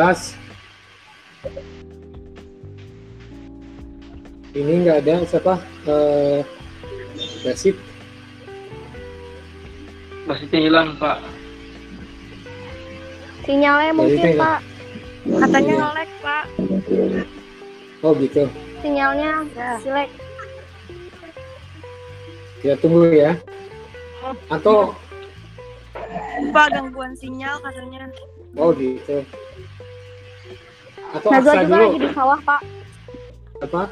Gas. Ini nggak ada siapa? Eh, Basit. Basitnya hilang, Pak. Sinyalnya mungkin hilang. Pak. Katanya Iya. nge-lag Pak. Oh gitu. Sinyalnya jelek. Ya tunggu ya. Atau Pak gangguan sinyal katanya. oh gitu. Atau Najwa juga dulu lagi di sawah Pak. apa?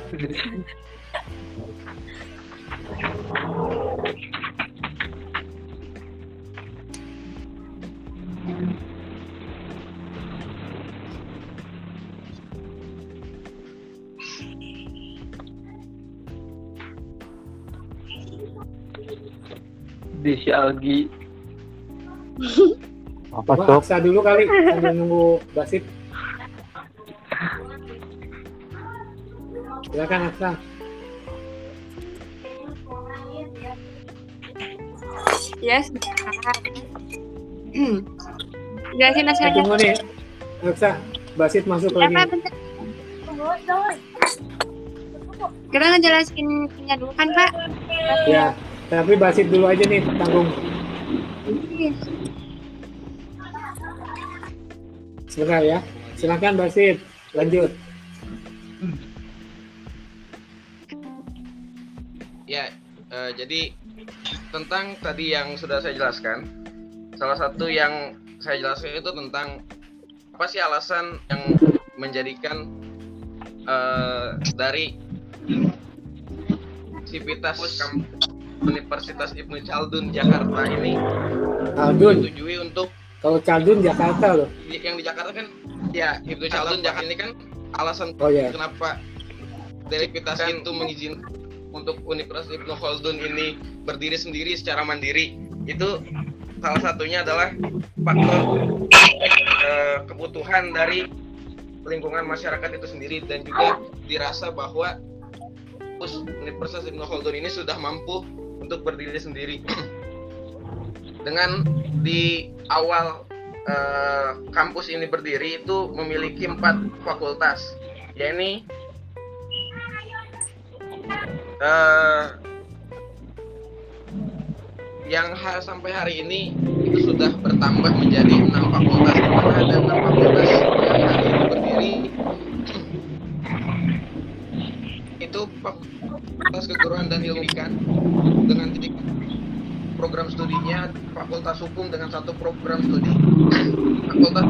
Di si Algi. Apa Coba dulu kali sambil nunggu Basit. Silakan aksa. Yes. Jelasin Eh, aja. tunggu nih. Aksa, Basit masuk Ya, lagi. Bentar. Kita ngejelasin punya dulu kan, Pak? Ya, tapi Basit dulu aja nih tanggung. Sebentar ya. Silakan Basit, lanjut. Ya, eh, jadi tentang tadi yang sudah saya jelaskan, salah satu yang saya jelaskan itu tentang apa sih alasan yang menjadikan eh, dari Sivitas Universitas Ibnu Khaldun Jakarta ini Aldun, disetujui untuk kalau Caldun Jakarta loh. yang di Jakarta kan ya Ibnu Khaldun Jakarta ini kan alasan Oh ya. kenapa dari itu mengizinkan untuk Universitas Ibnu Khaldun ini berdiri sendiri secara mandiri itu salah satunya adalah faktor eh, kebutuhan dari lingkungan masyarakat itu sendiri. Dan juga dirasa bahwa Universitas Ibnu Khaldun ini sudah mampu untuk berdiri sendiri. Dengan di awal eh, kampus ini berdiri itu memiliki empat fakultas yakni eh, yang ha- sampai hari ini itu sudah bertambah menjadi enam fakultas. Mana ada enam fakultas yang hari ini berdiri. Itu fakultas keguruan dan ilmu dengan titik program studinya fakultas hukum dengan satu program studi. Fakultas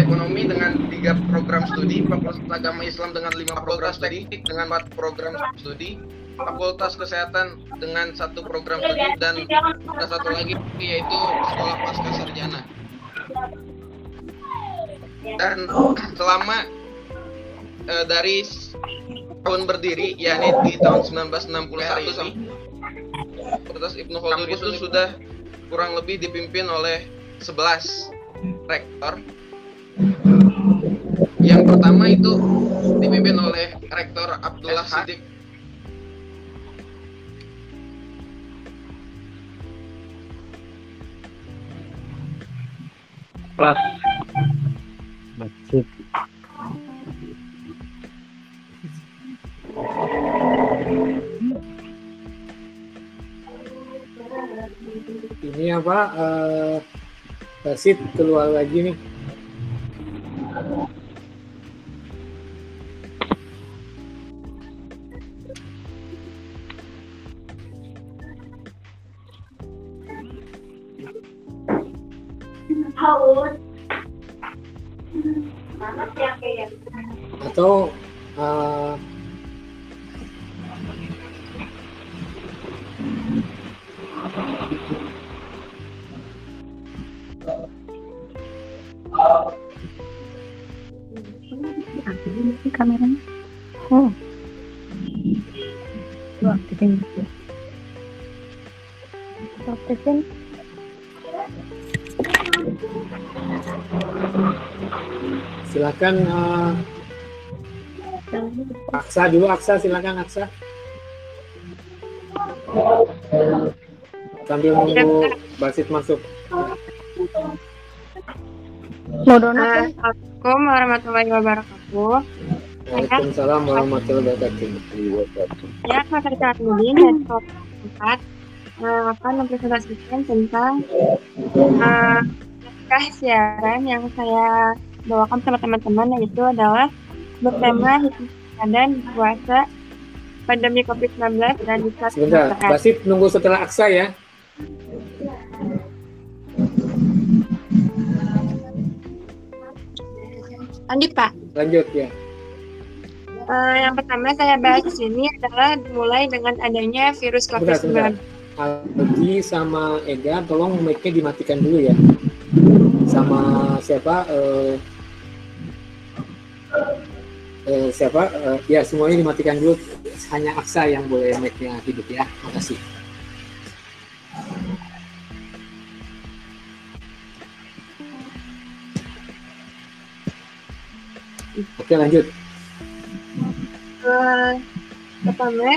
ekonomi dengan tiga program studi. Fakultas agama Islam dengan lima program studi. Dengan empat program studi. Fakultas kesehatan dengan satu program studi. Dan ada satu lagi yaitu sekolah pasca sarjana. Dan selama eh, dari tahun berdiri yakni di tahun 1961 ini Universitas Ibnu Khaldun itu sudah kurang lebih dipimpin oleh 11 rektor. Yang pertama itu dipimpin oleh Rektor Abdullah Siddiq Kelas. Masjid. Apa? eh Basit keluar lagi nih. Silakan eh, Aksa dulu, Aksa silakan Aksa. Sambil nunggu Basit masuk. Eh, Assalamualaikum warahmatullahi wabarakatuh. Waalaikumsalam warahmatullahi wabarakatuh. Ya, saya Rita Nudin dan kelompok 4 eh, akan mempresentasikan tentang eh, naskah siaran yang saya bawakan sama teman-teman yaitu adalah bertema hikmah dan puasa pandemi COVID-19 dan di saat Sebentar. Basit nunggu setelah Aksa ya. Lanjut Pak. Lanjut ya. Eh, yang pertama saya bahas di sini adalah dimulai dengan adanya virus Sebentar, sebentar. COVID-19. Aldi sama Ega, tolong mic-nya dimatikan dulu ya. Sama siapa? eh eh, siapa? Eh, ya semuanya dimatikan dulu. Hanya Aksa yang boleh mic-nya hidup ya. Terima kasih. Oke lanjut. Eh, pertama,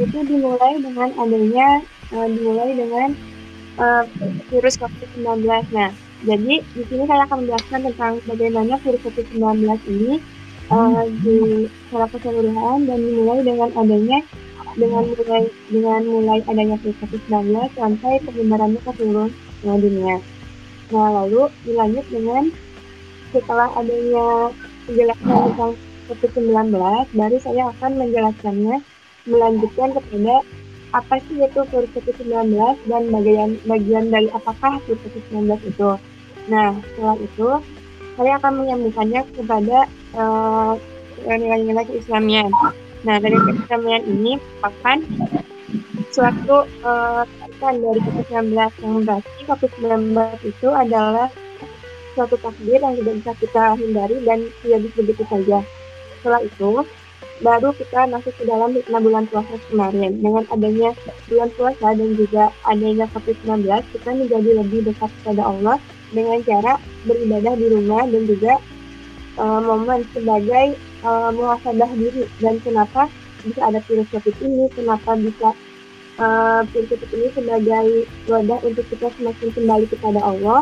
itu dimulai dengan adanya eh, dimulai dengan eh, virus COVID-19. Nah, jadi di sini saya akan menjelaskan tentang bagaimana virus COVID-19 ini eh, di secara keseluruhan dan dimulai dengan adanya dengan mulai dengan mulai adanya virus COVID-19 sampai penyebarannya ke seluruh dunia. Nah, lalu dilanjut dengan setelah adanya penjelasan tentang COVID-19, baru saya akan menjelaskannya, melanjutkan kepada apa sih itu virus COVID-19 dan bagian bagian dari apakah virus COVID-19 itu. Nah, setelah itu saya akan menyambungkannya kepada eh, nilai-nilai keislamian. Nah, dari keislamian ini merupakan suatu eh, kaitan dari COVID-19 yang berarti COVID-19 itu adalah suatu takdir yang tidak bisa kita hindari dan tidak bisa begitu saja. Setelah itu, baru kita masuk ke dalam hikmah bulan puasa kemarin. Dengan adanya bulan puasa dan juga adanya COVID-19, kita menjadi lebih dekat kepada Allah dengan cara beribadah di rumah dan juga eh, momen sebagai eh, muhasabah diri. Dan kenapa bisa ada virus COVID ini, kenapa bisa eh, virus COVID ini sebagai wadah untuk kita semakin kembali kepada Allah.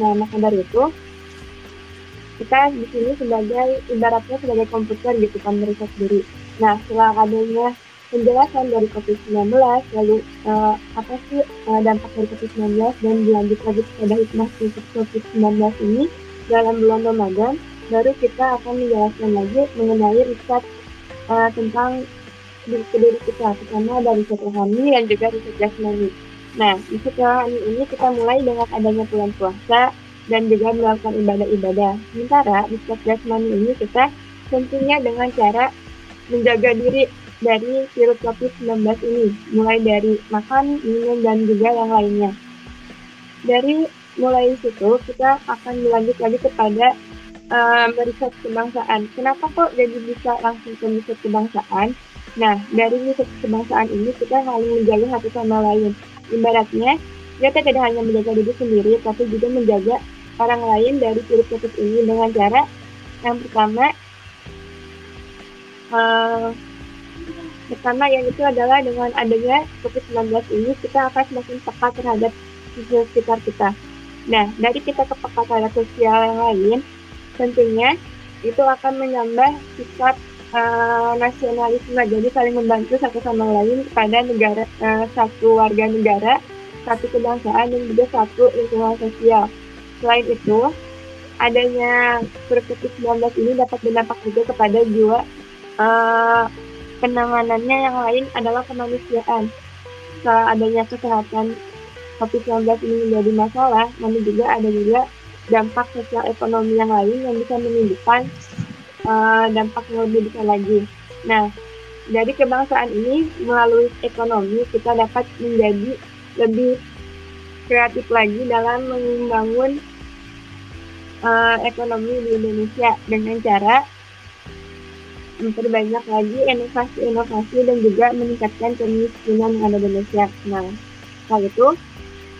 Nah, maka dari itu kita di sini sebagai ibaratnya sebagai komputer gitu kan meriset diri. Nah, setelah adanya penjelasan dari COVID-19, lalu eh, apa sih eh, dampak dari COVID-19 dan dilanjut lagi pada hikmah untuk COVID-19 ini dalam bulan Ramadan, baru kita akan menjelaskan lagi mengenai riset eh, tentang diri diri kita, pertama dari riset rohani dan juga riset jasmani. Nah, riset rohani ini kita mulai dengan adanya bulan puasa, dan juga melakukan ibadah-ibadah. Sementara di setiap jasmani ini kita tentunya dengan cara menjaga diri dari virus COVID-19 ini, mulai dari makan, minum, dan juga yang lainnya. Dari mulai situ, kita akan melanjut lagi kepada uh, meriset kebangsaan. Kenapa kok jadi bisa langsung ke riset kebangsaan? Nah, dari riset kebangsaan ini kita saling menjaga satu sama lain. Ibaratnya, kita tidak hanya menjaga diri sendiri, tapi juga menjaga orang lain dari virus COVID ini dengan cara yang pertama, uh, pertama yang itu adalah dengan adanya COVID-19 ini kita akan semakin peka terhadap sosial sekitar kita. Nah, dari kita kepeka terhadap sosial yang lain, tentunya itu akan menambah sikap uh, nasionalisme, jadi saling membantu satu sama lain kepada negara uh, satu warga negara, satu kebangsaan dan juga satu lingkungan sosial. Selain itu, adanya virus COVID-19 ini dapat berdampak juga kepada jiwa uh, penanganannya yang lain adalah kemanusiaan. Setelah adanya kesehatan COVID-19 ini menjadi masalah, namun juga ada juga dampak sosial ekonomi yang lain yang bisa menimbulkan uh, dampak yang lebih besar lagi. Nah, dari kebangsaan ini melalui ekonomi kita dapat menjadi lebih kreatif lagi dalam membangun uh, ekonomi di Indonesia dengan cara memperbanyak lagi inovasi-inovasi dan juga meningkatkan kemiskinan yang ada di Indonesia. Nah, setelah itu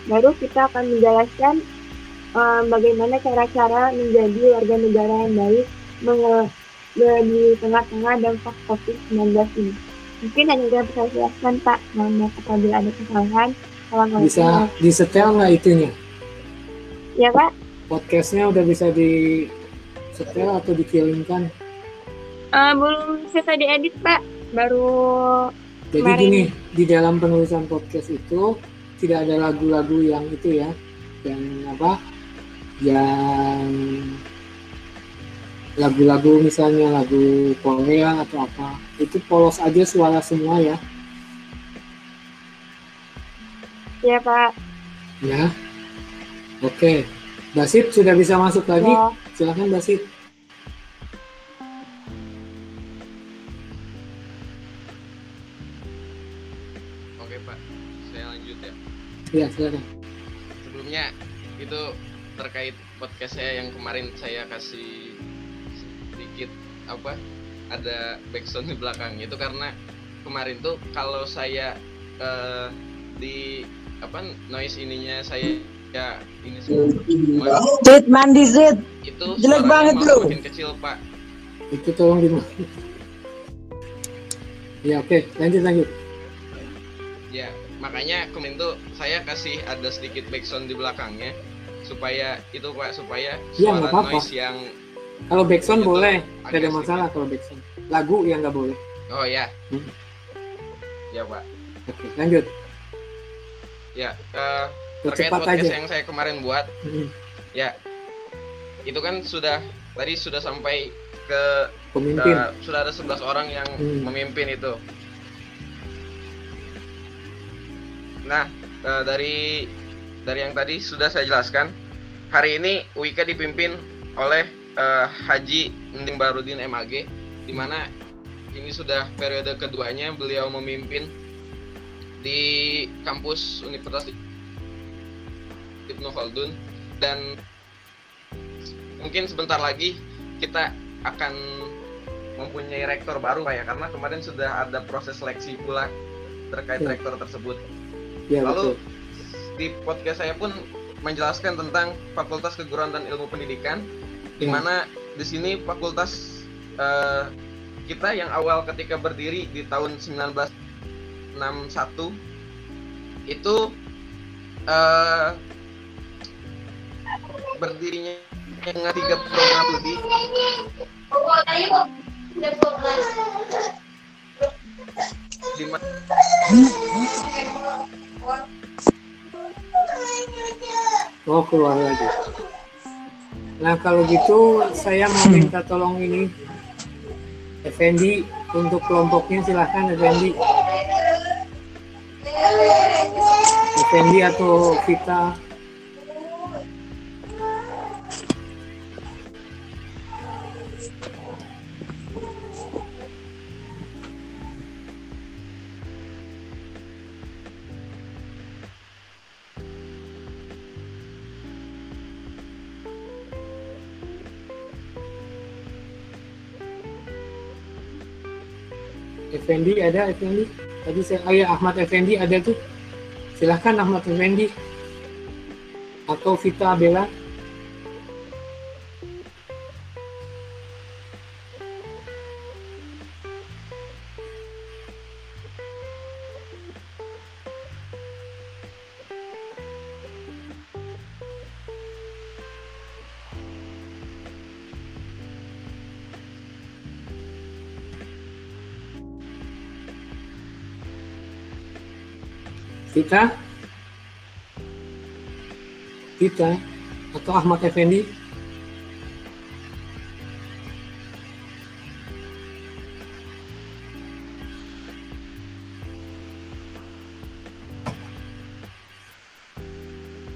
baru kita akan menjelaskan eh, bagaimana cara-cara menjadi warga negara yang baik di tengah-tengah dampak COVID-19 ini. Mungkin hanya yang bisa jelaskan Pak, maaf apabila ada kesalahan. Kalau Bisa disetel nggak itunya? Ya Pak, Podcastnya udah bisa di setel atau dikirimkan? Eh, belum selesai diedit Pak, baru Jadi Kemarin. gini, di dalam penulisan podcast itu tidak ada lagu-lagu yang itu ya, yang apa, yang lagu-lagu misalnya lagu Korea atau apa, itu polos aja suara semua ya, ya Pak. ya. Oke, Basit sudah bisa masuk lagi, Ya. silakan Basit. Ya silakan. Sebelumnya itu terkait podcast saya yang kemarin saya kasih sedikit apa ada backsound di belakang itu karena kemarin tuh kalau saya eh, di apa noise ininya saya ya ini semua Zid mandi Zid. itu Jelek banget, bro. makin kecil Pak Itu tolong di Ya oke, lanjut lanjut. Ya, makanya kemarin tuh saya kasih ada sedikit backsound di belakangnya supaya itu Pak supaya nggak suara apa-apa. noise yang Kalau backsound Itu boleh, tidak ada sedikit. masalah kalau backsound. Lagu yang nggak boleh. oh ya. Hmm. Ya, Pak. Oke, lanjut. Ya, eh, terkait Cepat podcast aja. yang saya kemarin buat, Hmm, ya. Itu kan sudah tadi sudah sampai ke Pemimpin. eh, sudah ada 11 orang yang Hmm. memimpin itu. Nah, eh, dari dari yang tadi sudah saya jelaskan. Hari ini Wika dipimpin oleh eh, Haji Mending Barudin MAG di mana ini sudah periode keduanya beliau memimpin di kampus Universitas Ibnu Khaldun dan mungkin sebentar lagi kita akan mempunyai rektor baru Pak ya karena kemarin sudah ada proses seleksi pula terkait Ya. rektor tersebut. Ya Lalu betul. di podcast saya pun menjelaskan tentang Fakultas Keguruan dan Ilmu Pendidikan di Ya. mana di sini fakultas eh, kita yang awal ketika berdiri di tahun 1961 itu eh, berdirinya dengan tiga program studi di mana Oh keluar lagi. Nah kalau gitu saya mau minta tolong ini Effendi untuk kelompoknya silahkan Effendi. Effendi atau Vita. Effendi ada Effendi? Tadi saya oh ya Ahmad Effendi ada tuh. Silahkan Ahmad Effendi atau Vita Bella. Vita Vita atau Ahmad Effendi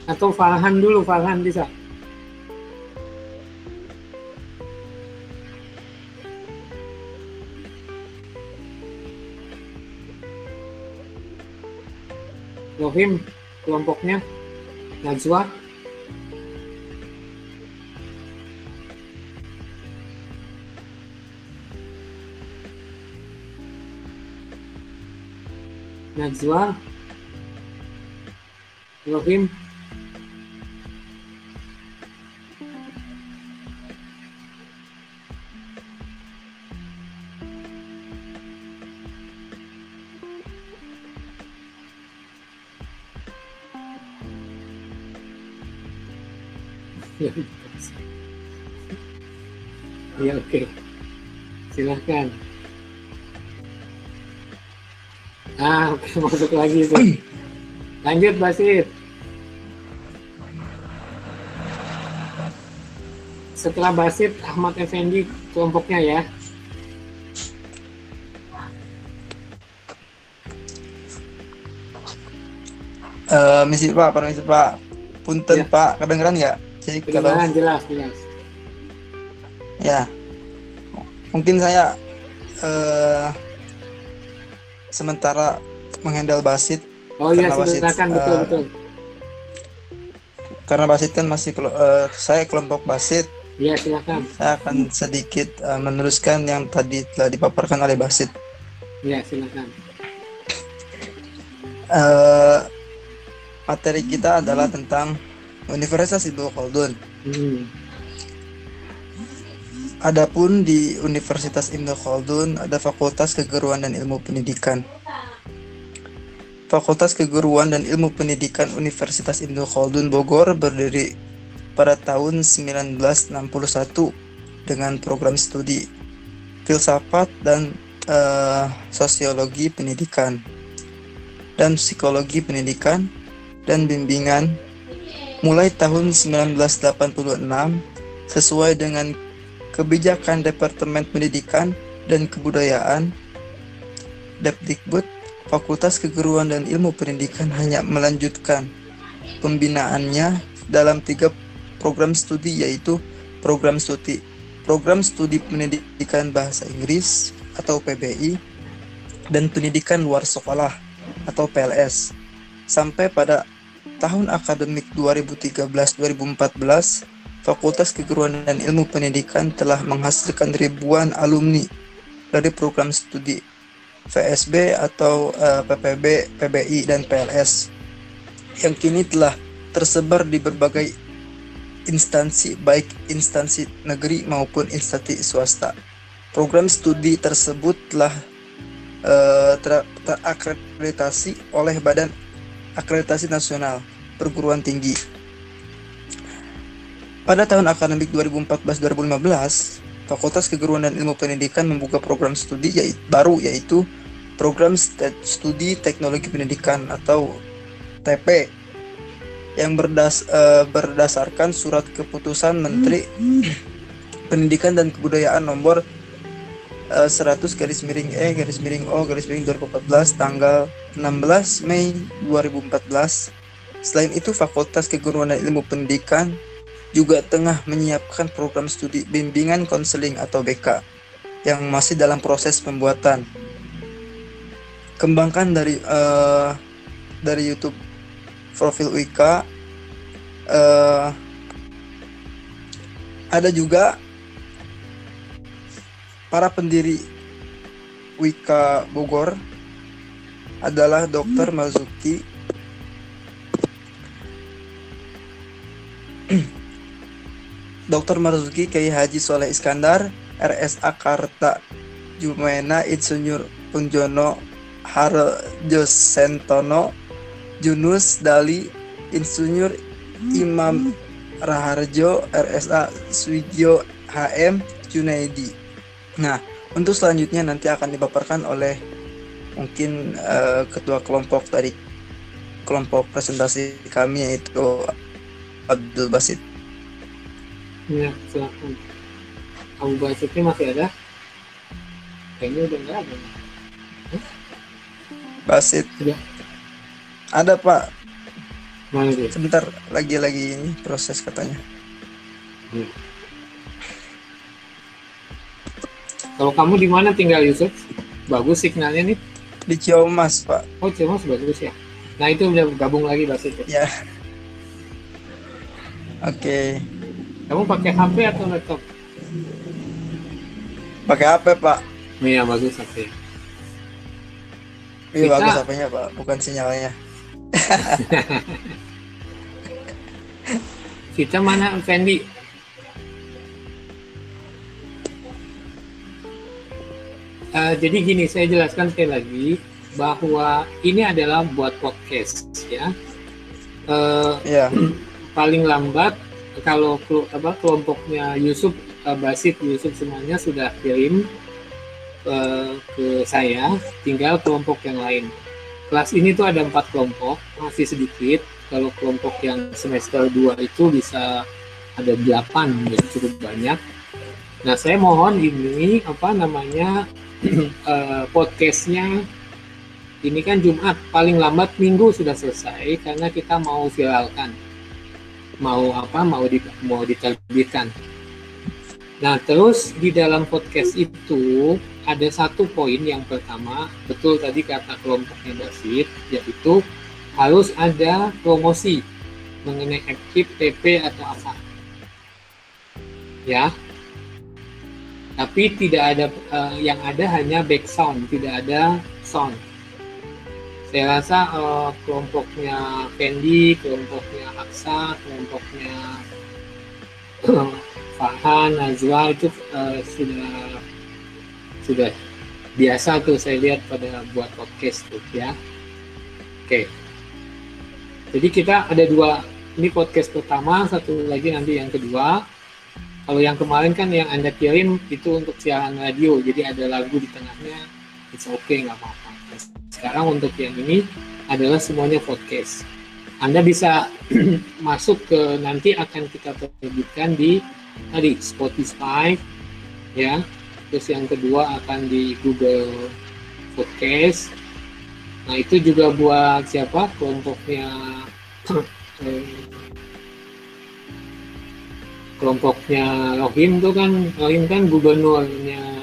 atau Farhan dulu Farhan bisa Rohim kelompoknya. Najwa. Najwa. Rohim Silahkan. Ah, oke, masuk lagi tuh. Lanjut Basit. Setelah Basit, Ahmad Effendi kelompoknya ya. Eh, misi Pak, permisi Pak. Punten Ya. Pak, kedengeran nggak? Jadi kalau jelas, jelas. ya, mungkin saya eh sementara menghandle basit Oh iya, Karena Basit, silakan betul betul. karena basit kan masih kelo- eh, saya kelompok basit Iya, silakan. saya akan sedikit eh, meneruskan yang tadi telah dipaparkan oleh basit Iya, silakan. Eh, materi kita adalah tentang Universitas Ibnu Khaldun Hmm. Adapun di Universitas Ibnu Khaldun ada Fakultas Keguruan dan Ilmu Pendidikan. Fakultas Keguruan dan Ilmu Pendidikan Universitas Ibnu Khaldun Bogor berdiri pada tahun 1961 dengan program studi filsafat dan eh, sosiologi pendidikan dan psikologi pendidikan dan bimbingan mulai tahun 1986 sesuai dengan kebijakan Departemen Pendidikan dan Kebudayaan Depdikbud Fakultas Keguruan dan Ilmu Pendidikan hanya melanjutkan pembinaannya dalam tiga program studi yaitu program studi program studi pendidikan bahasa Inggris atau PBI dan pendidikan luar sekolah atau PLS sampai pada tahun akademik 2013-2014 Fakultas Keguruan dan Ilmu Pendidikan telah menghasilkan ribuan alumni dari program studi VSB atau eh, PPB, PBI, dan PLS yang kini telah tersebar di berbagai instansi baik instansi negeri maupun instansi swasta. Program studi tersebut telah eh, ter- terakreditasi oleh Badan Akreditasi Nasional Perguruan Tinggi pada tahun akademik 2014-2015, Fakultas Keguruan dan Ilmu Pendidikan membuka program studi yaitu, baru yaitu Program St- Studi Teknologi Pendidikan atau TP yang berdas, eh, berdasarkan surat keputusan Menteri Pendidikan dan Kebudayaan nomor eh, 100 garis miring E garis miring O garis miring 2014 tanggal 16 Mei 2014. Selain itu, Fakultas Keguruan dan Ilmu Pendidikan juga tengah menyiapkan program studi bimbingan konseling atau BK yang masih dalam proses pembuatan. Kembangkan dari eh, dari YouTube profil Wika eh, ada juga para pendiri Wika Bogor adalah Dr. Mazuki Dr. Marzuki Kiai Haji Soleh Iskandar, RSA Karta Jumena Insinyur Punjono Harjo Sentono, Junus Dali Insinyur Imam Raharjo, RSA Suwigyo HM Junaidi. Nah, untuk selanjutnya nanti akan dipaparkan oleh mungkin eh, ketua kelompok dari kelompok presentasi kami yaitu Abdul Basit. Ya, silakan. Abu Basitnya masih ada? Kayaknya udah nggak ada. Basit. Sudah. Ada Pak, Mana dia? sebentar lagi-lagi ini proses katanya. Kalau kamu di mana tinggal Yusuf? Bagus signalnya nih. Di Ciamas Pak. Oh, Ciamas bagus ya. Nah itu udah gabung lagi Basit. ya. Ya. Oke. Kamu pakai HP atau laptop? Pakai HP Pak. Iya bagus HP. Kita- bagus HP-nya Pak, bukan sinyalnya. Kita mana Fendi? Eh, jadi gini, saya jelaskan sekali lagi bahwa ini adalah buat podcast ya. Eh, Iya. paling lambat kalau apa kelompoknya Yusuf eh, Basit Yusuf semuanya sudah kirim eh, ke saya tinggal kelompok yang lain. Kelas ini tuh ada empat kelompok masih sedikit. Kalau kelompok yang semester 2 itu bisa ada delapan jadi cukup banyak. Nah saya mohon ini apa namanya eh, podcastnya ini kan Jumat paling lambat Minggu sudah selesai karena kita mau viralkan mau apa mau di mau diterbitkan. Nah terus di dalam podcast itu ada satu poin yang pertama betul tadi kata kelompoknya David yaitu harus ada promosi mengenai aktif TP atau apa ya. Tapi tidak ada eh, yang ada hanya back sound tidak ada sound saya rasa eh, kelompoknya Fendi, kelompoknya Aksa, kelompoknya Farhan, Nazwa itu eh, sudah sudah biasa tuh saya lihat pada buat podcast tuh ya. Oke. Jadi kita ada dua ini podcast pertama, satu lagi nanti yang kedua. Kalau yang kemarin kan yang Anda kirim itu untuk siaran radio, jadi ada lagu di tengahnya, it's okay nggak apa-apa. Sekarang untuk yang ini adalah semuanya podcast. Anda bisa masuk ke nanti akan kita terbitkan di tadi Spotify ya. Terus yang kedua akan di Google Podcast. Nah, itu juga buat siapa? Kelompoknya kelompoknya Rohim tuh kan Rohim kan gubernurnya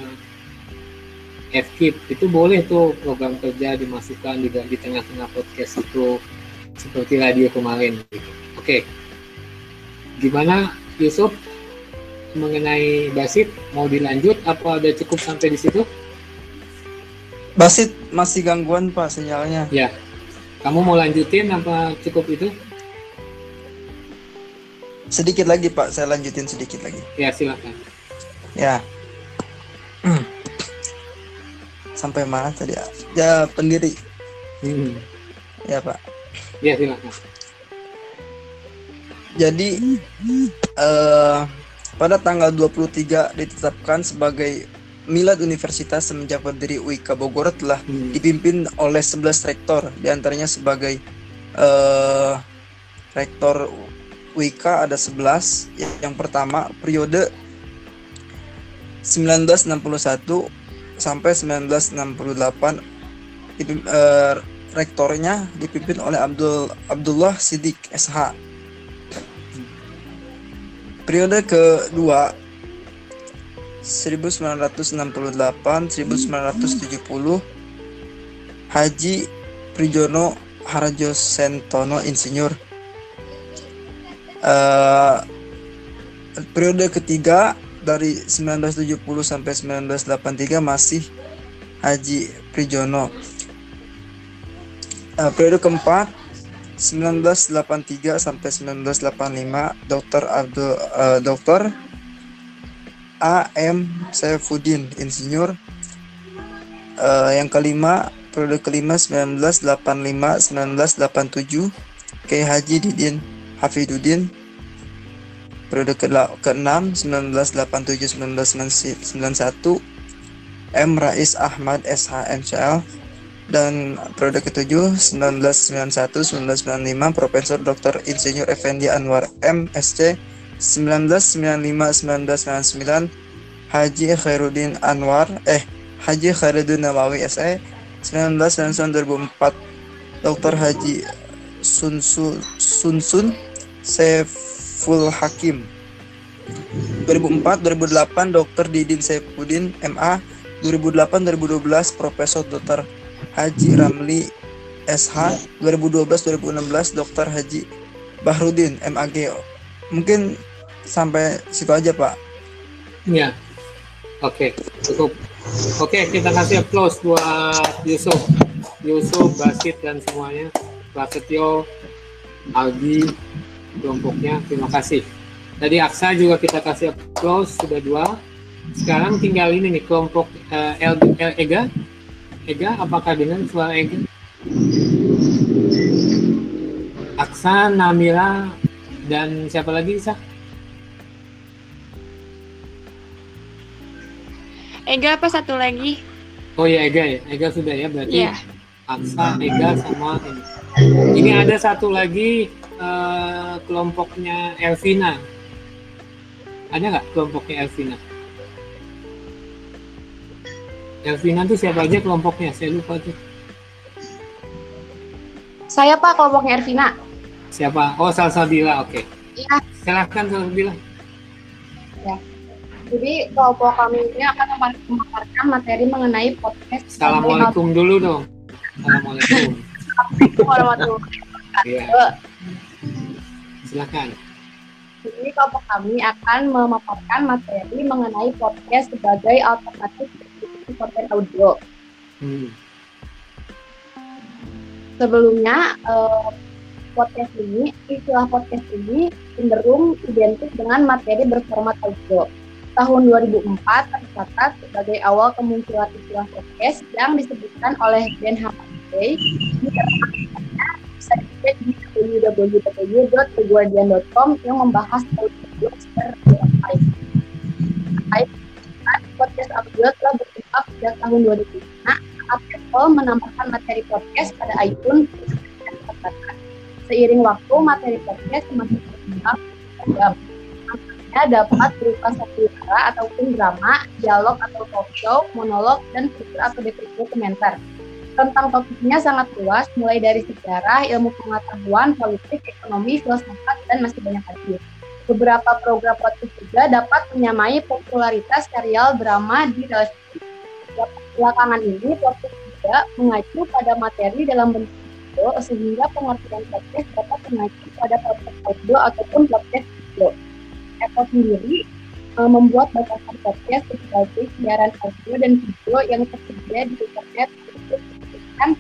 FKIP itu boleh tuh program kerja dimasukkan di, di tengah-tengah podcast itu seperti radio kemarin. gitu. Oke, gimana Yusuf mengenai Basit mau dilanjut apa udah cukup sampai di situ? Basit masih gangguan pak sinyalnya. Ya, kamu mau lanjutin apa cukup itu? Sedikit lagi pak, saya lanjutin sedikit lagi. Ya silakan. Ya. Sampai mana tadi? ya? Ya pendiri. Hmm. Ya pak. Ya silakan. Jadi eh, pada tanggal 23 ditetapkan sebagai Milad Universitas semenjak berdiri UIK Bogor telah Hmm. dipimpin oleh 11 rektor di antaranya sebagai eh, rektor UIK ada 11 yang pertama periode 1961 sampai 1968 dipim- eh, rektornya dipimpin oleh Abdul Abdullah Sidik SH periode kedua 1968 1970 Haji Prijono Harjo Sentono Insinyur. Eh, periode ketiga dari 1970 sampai 1983 masih Haji Prijono Eh, periode keempat 1983 sampai 1985 Dr. Abdul eh, Dr. A.M. Saifuddin Insinyur Eh, yang kelima periode kelima 1985 1987 Kiai Haji Didin Hafiduddin periode ke ke-6 1987 1991 M Rais Ahmad SH MCL dan periode ke-7 1991 1995 Profesor Dr. Insinyur Effendi Anwar MSc 1995 1999 Haji Khairuddin Anwar eh Haji Khairuddin Nawawi SE 1999 2004 Dr. Haji Sunsul Sunsun Saiful Hakim 2004 2008 Dr. Didin Saifuddin MA 2008 2012 Profesor Dr. Haji Ramli SH 2012 2016 Dr. Haji Bahrudin MAG mungkin sampai situ aja Pak Ya. Oke, cukup. Oke, kita kasih applause buat Yusuf. Yusuf, Basit dan semuanya. Prasetyo, Aldi, kelompoknya. Terima kasih. Tadi Aksa juga kita kasih applause sudah dua. Sekarang tinggal ini nih kelompok uh, L, Ega. Ega, apakah dengan suara Ega? Aksa, Namila, dan siapa lagi bisa? Ega apa satu lagi? Oh ya Ega ya, Ega sudah ya berarti. Yeah. Aksa, Ega sama ini. Ini ada satu lagi eh, kelompoknya Elvina. Ada nggak kelompoknya Elvina? Elvina tuh siapa aja kelompoknya? Saya lupa tuh. Saya Pak kelompoknya Ervina. Siapa? Oh Salsabila, oke. Iya. Silahkan Salsabila. Jadi kelompok kami ini akan memaparkan materi mengenai podcast. Assalamualaikum dulu dong. Assalamualaikum. Warahmatullahi Iya, wabarakatuh. silakan. Jadi kelompok kami akan memaparkan materi mengenai podcast sebagai alternatif konten audio. Hmm. Sebelumnya eh, podcast ini, istilah podcast ini cenderung identik dengan materi berformat audio. Tahun 2004 tercatat sebagai awal kemunculan istilah podcast yang disebutkan oleh Ben Hammondley di di www.theguardian.com yang membahas audio dengan podcast audio telah berkembang sejak tahun 2005 saat Apple menambahkan materi podcast pada iTunes. Seiring waktu, materi podcast semakin berkembang. Contohnya dapat berupa satu suara ataupun drama, dialog atau talk show, monolog, dan fitur atau dokumenter. Tentang topiknya sangat luas, mulai dari sejarah, ilmu pengetahuan, politik, ekonomi, filsafat, dan masih banyak lagi. Beberapa program podcast juga dapat menyamai popularitas serial drama di televisi. Belakangan ini, podcast juga mengacu pada materi dalam bentuk sehingga pengertian podcast dapat mengacu pada podcast audio ataupun podcast video. Apple sendiri eh, membuat batasan podcast sebagai siaran audio dan video yang tersedia di internet untuk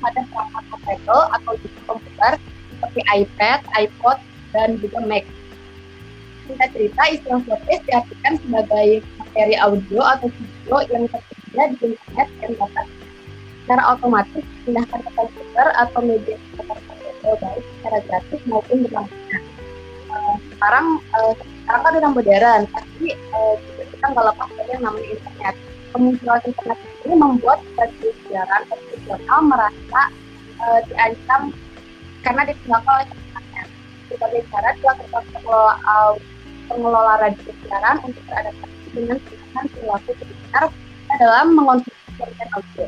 pada perangkat Apple atau di komputer seperti iPad, iPod, dan juga Mac. Singkat cerita, istilah podcast diartikan sebagai materi audio atau video yang tersedia di internet dan dapat secara otomatis dipindahkan ke komputer atau media audio baik secara gratis maupun berlangganan. Eh, sekarang eh, sekarang kan udah modern, tapi eh, kita nggak lepas dari yang namanya internet. Kemunculan internet ini membuat siaran konvensional merasa eh, diancam karena ditinggalkan oleh internet. Sebagai cara dilakukan pengelola, eh, pengelola radio siaran untuk beradaptasi dengan pilihan perilaku pendengar dalam mengonsumsi konten audio.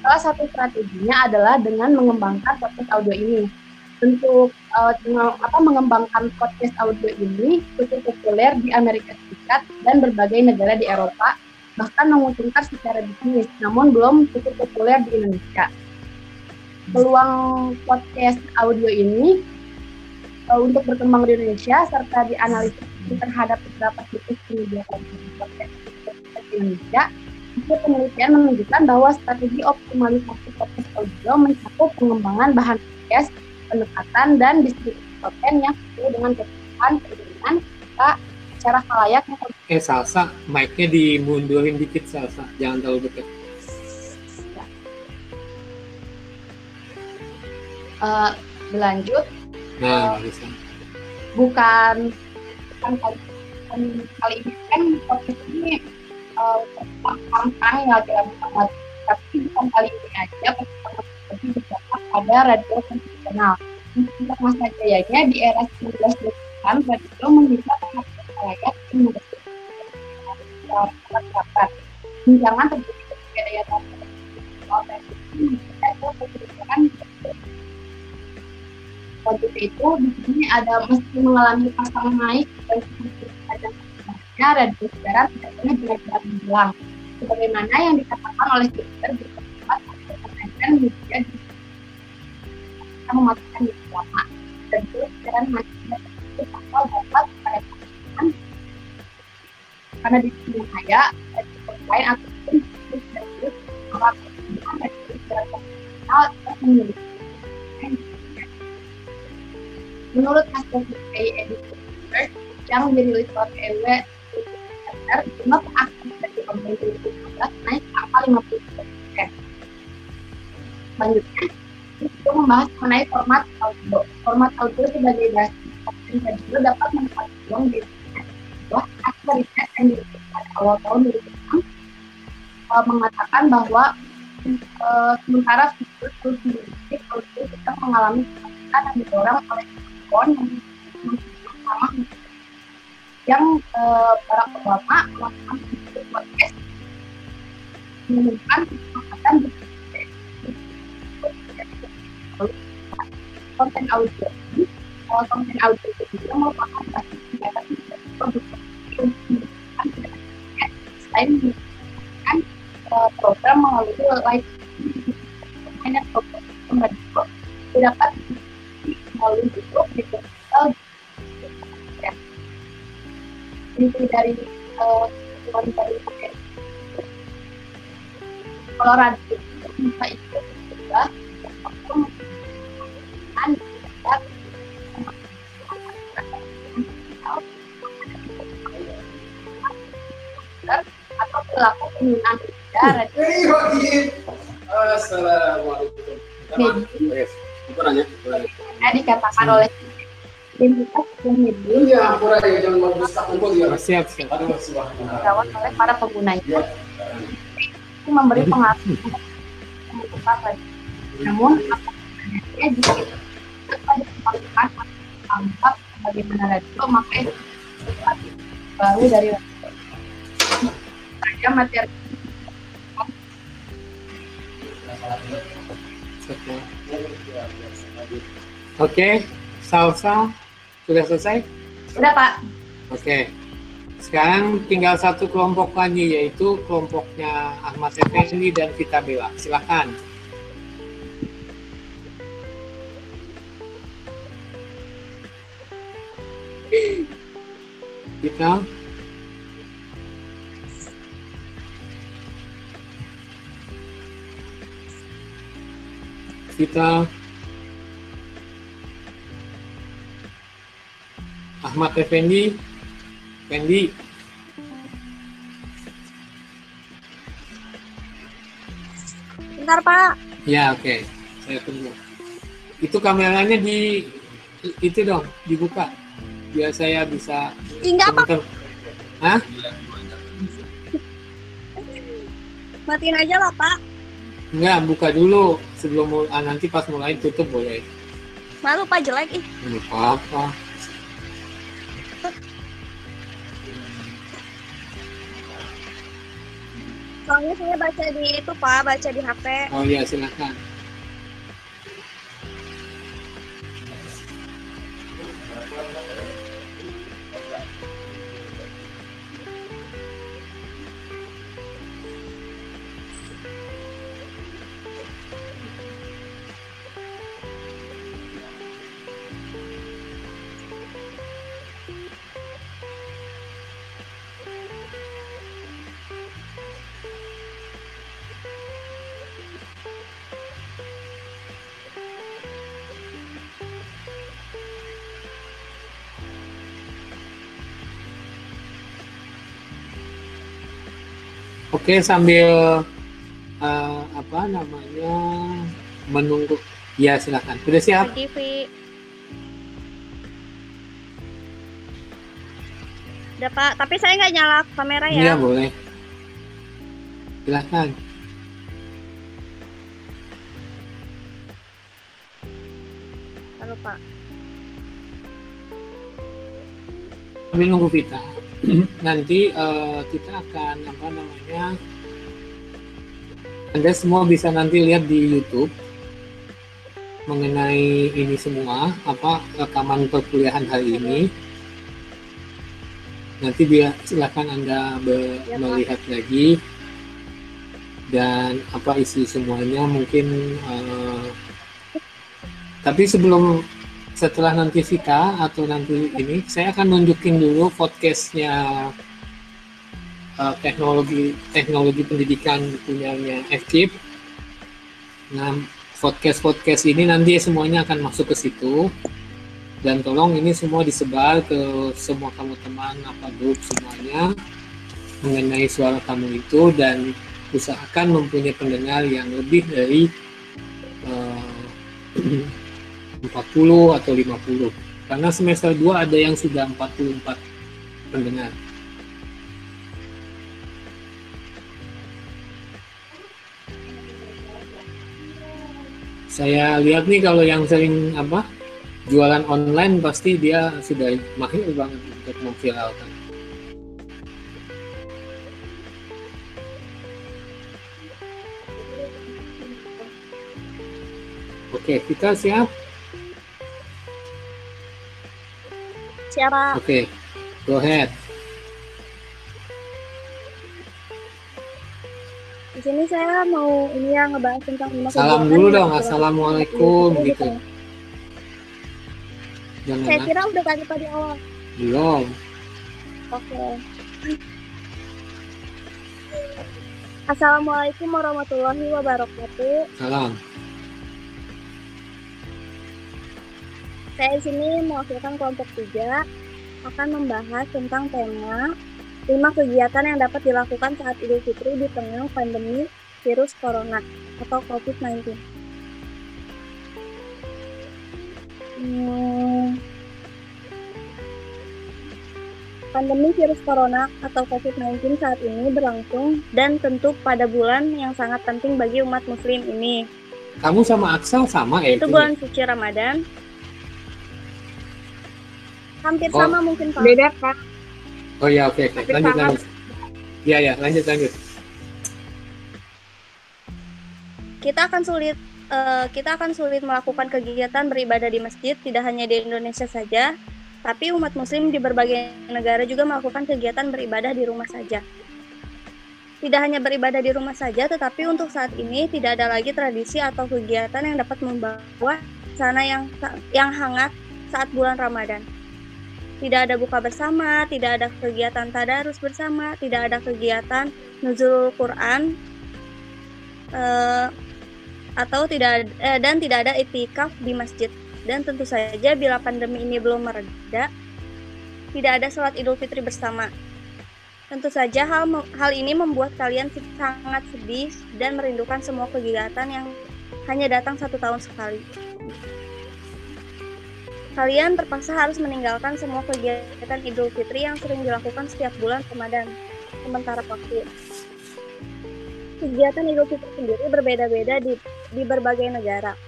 Salah satu strateginya adalah dengan mengembangkan podcast audio ini. Untuk uh, apa, mengembangkan podcast audio ini cukup populer di Amerika Serikat dan berbagai negara di Eropa, bahkan menguntungkan secara bisnis, namun belum cukup populer di Indonesia. Peluang podcast audio ini uh, untuk berkembang di Indonesia serta dianalisis terhadap beberapa situs media podcast di Indonesia hasil penelitian menunjukkan bahwa strategi optimalisasi podcast audio mencakup pengembangan bahan podcast, pendekatan, dan distribusi konten yang sesuai dengan kebutuhan pendengaran kita secara yang Eh Salsa, mic-nya dimundurin dikit Salsa, jangan terlalu dekat. eh, berlanjut. Nah, bisa. bukan bukan kali, bukan kali ini. Kan podcast ini uh, sekarang yang lagi lagi banget tapi bukan kali ini. Aja. Podcast lebih berdampak pada radio konvensional untuk masa jayanya di era 1920-an radio membuka perhatian rakyat yang mendapat Tunjangan terjadi ketika daya tarik waktu itu di sini ada meski mengalami pasang naik dan ada sebenarnya radio siaran tidak pernah benar-benar hilang sebagaimana yang dikatakan oleh Twitter di tempat menaikan media di kita mematikan di lama terus siaran masih tidak asal dapat pada pasangan karena di sini saya lain ataupun terus dan terus orang dan terus siaran konvensional tetap memiliki Menurut hasil survei Edison yang dirilis oleh EW Center, jumlah aktif dari pemerintah 2015 naik angka 50 Selanjutnya, itu membahas mengenai format audio. Format audio sebagai dasar konten radio dapat mendapat peluang di. Wah, hasil riset yang pada awal tahun 2006 uh, mengatakan bahwa uh, sementara virus terus menjadi terus kita mengalami kenaikan yang didorong oleh Omicron yang sama yang uh, Barack Obama melakukan podcast mengumumkan kesepakatan konten audio. Ini konten audio itu merupakan basis kegiatan produksi selain menggunakan uh, program melalui live hanya program dapat melalui YouTube di inti dari uh, dari kalau radio bisa ikut juga atau penggunaan Assalamualaikum. Apa nanya? dikatakan oleh ya. Oleh para penggunanya itu memberi pengaruh. Namun, jika tampak bagaimana radio, maka itu baru dari. Saja materi Oke, salsa sudah selesai? Udah Pak, Oke. Sekarang tinggal satu kelompok lagi yaitu kelompoknya Ahmad Effendi dan Vita Bella. Silakan. Vita. Vita. Ahmad Effendi. Fendi. Bentar, Pak. Ya, oke. Saya tunggu. Itu kameranya di itu dong, dibuka. Biar saya bisa Enggak. Bentar. Hah? Matiin aja lah, Pak. Enggak, buka dulu sebelum mul- ah, nanti pas mulai tutup boleh. Malu, Pak, jelek. Ih, Enggak apa-apa. soalnya saya baca di itu, Pak. Baca di HP. Oh iya, silakan. Oke, sambil eh, apa namanya menunggu. Ya, silakan. Sudah siap? TV. Udah, Pak. Tapi saya nggak nyala kamera Iya, ya. boleh. Silakan. Halo, Pak. Sambil nunggu Vita. Nanti eh, kita akan apa namanya? Anda semua bisa nanti lihat di YouTube mengenai ini semua apa rekaman perkuliahan hari ini. Nanti biar silakan Anda be- Ya, Pak. melihat lagi dan apa isi semuanya mungkin eh, tapi sebelum setelah nanti Vita atau nanti ini saya akan nunjukin dulu podcastnya eh, teknologi teknologi pendidikan punyanya FKIP. Nah podcast podcast ini nanti semuanya akan masuk ke situ dan tolong ini semua disebar ke semua kamu teman apa grup semuanya mengenai suara kamu itu dan usahakan mempunyai pendengar yang lebih dari eh, 40 atau 50 karena semester 2 ada yang sudah 44 pendengar. Saya lihat nih kalau yang sering apa jualan online pasti dia sudah mahir banget untuk memviralkan. Oke, okay, kita siap. Siapa? Oke, go ahead. Di sini saya mau ini ya ngebahas tentang lima Salam dulu yang dong, assalamualaikum di gitu. Jangan Saya kira udah tadi tadi awal. belum. Oke. Assalamualaikum warahmatullahi wabarakatuh. Salam. Saya di sini mewakilkan kelompok 3 akan membahas tentang tema 5 kegiatan yang dapat dilakukan saat Idul Fitri di tengah pandemi virus corona atau COVID-19. Hmm, Pandemi virus corona atau COVID-19 saat ini berlangsung dan tentu pada bulan yang sangat penting bagi umat muslim ini, Kamu sama Aksel sama ya? itu itu? bulan suci Ramadan. Hampir Oh. sama mungkin Pak. Beda Kak. Oh ya oke oke. Hampir Lanjut sama. lanjut. Ya ya lanjut lanjut. kita akan sulit eh, kita akan sulit melakukan kegiatan beribadah di masjid tidak hanya di Indonesia saja, tapi umat muslim di berbagai negara juga melakukan kegiatan beribadah di rumah saja. Tidak hanya beribadah di rumah saja, tetapi untuk saat ini tidak ada lagi tradisi atau kegiatan yang dapat membawa sana yang yang hangat saat bulan Ramadan. Tidak ada buka bersama, tidak ada kegiatan tadarus bersama, tidak ada kegiatan nuzul Quran, eh, atau tidak eh, dan tidak ada itikaf di masjid. Dan tentu saja bila pandemi ini belum mereda, tidak ada sholat Idul Fitri bersama. Tentu saja hal hal ini membuat kalian sangat sedih dan merindukan semua kegiatan yang hanya datang satu tahun sekali. Kalian terpaksa harus meninggalkan semua kegiatan Idul Fitri yang sering dilakukan setiap bulan Ramadan sementara waktu. Kegiatan Idul Fitri sendiri berbeda-beda di, di berbagai negara.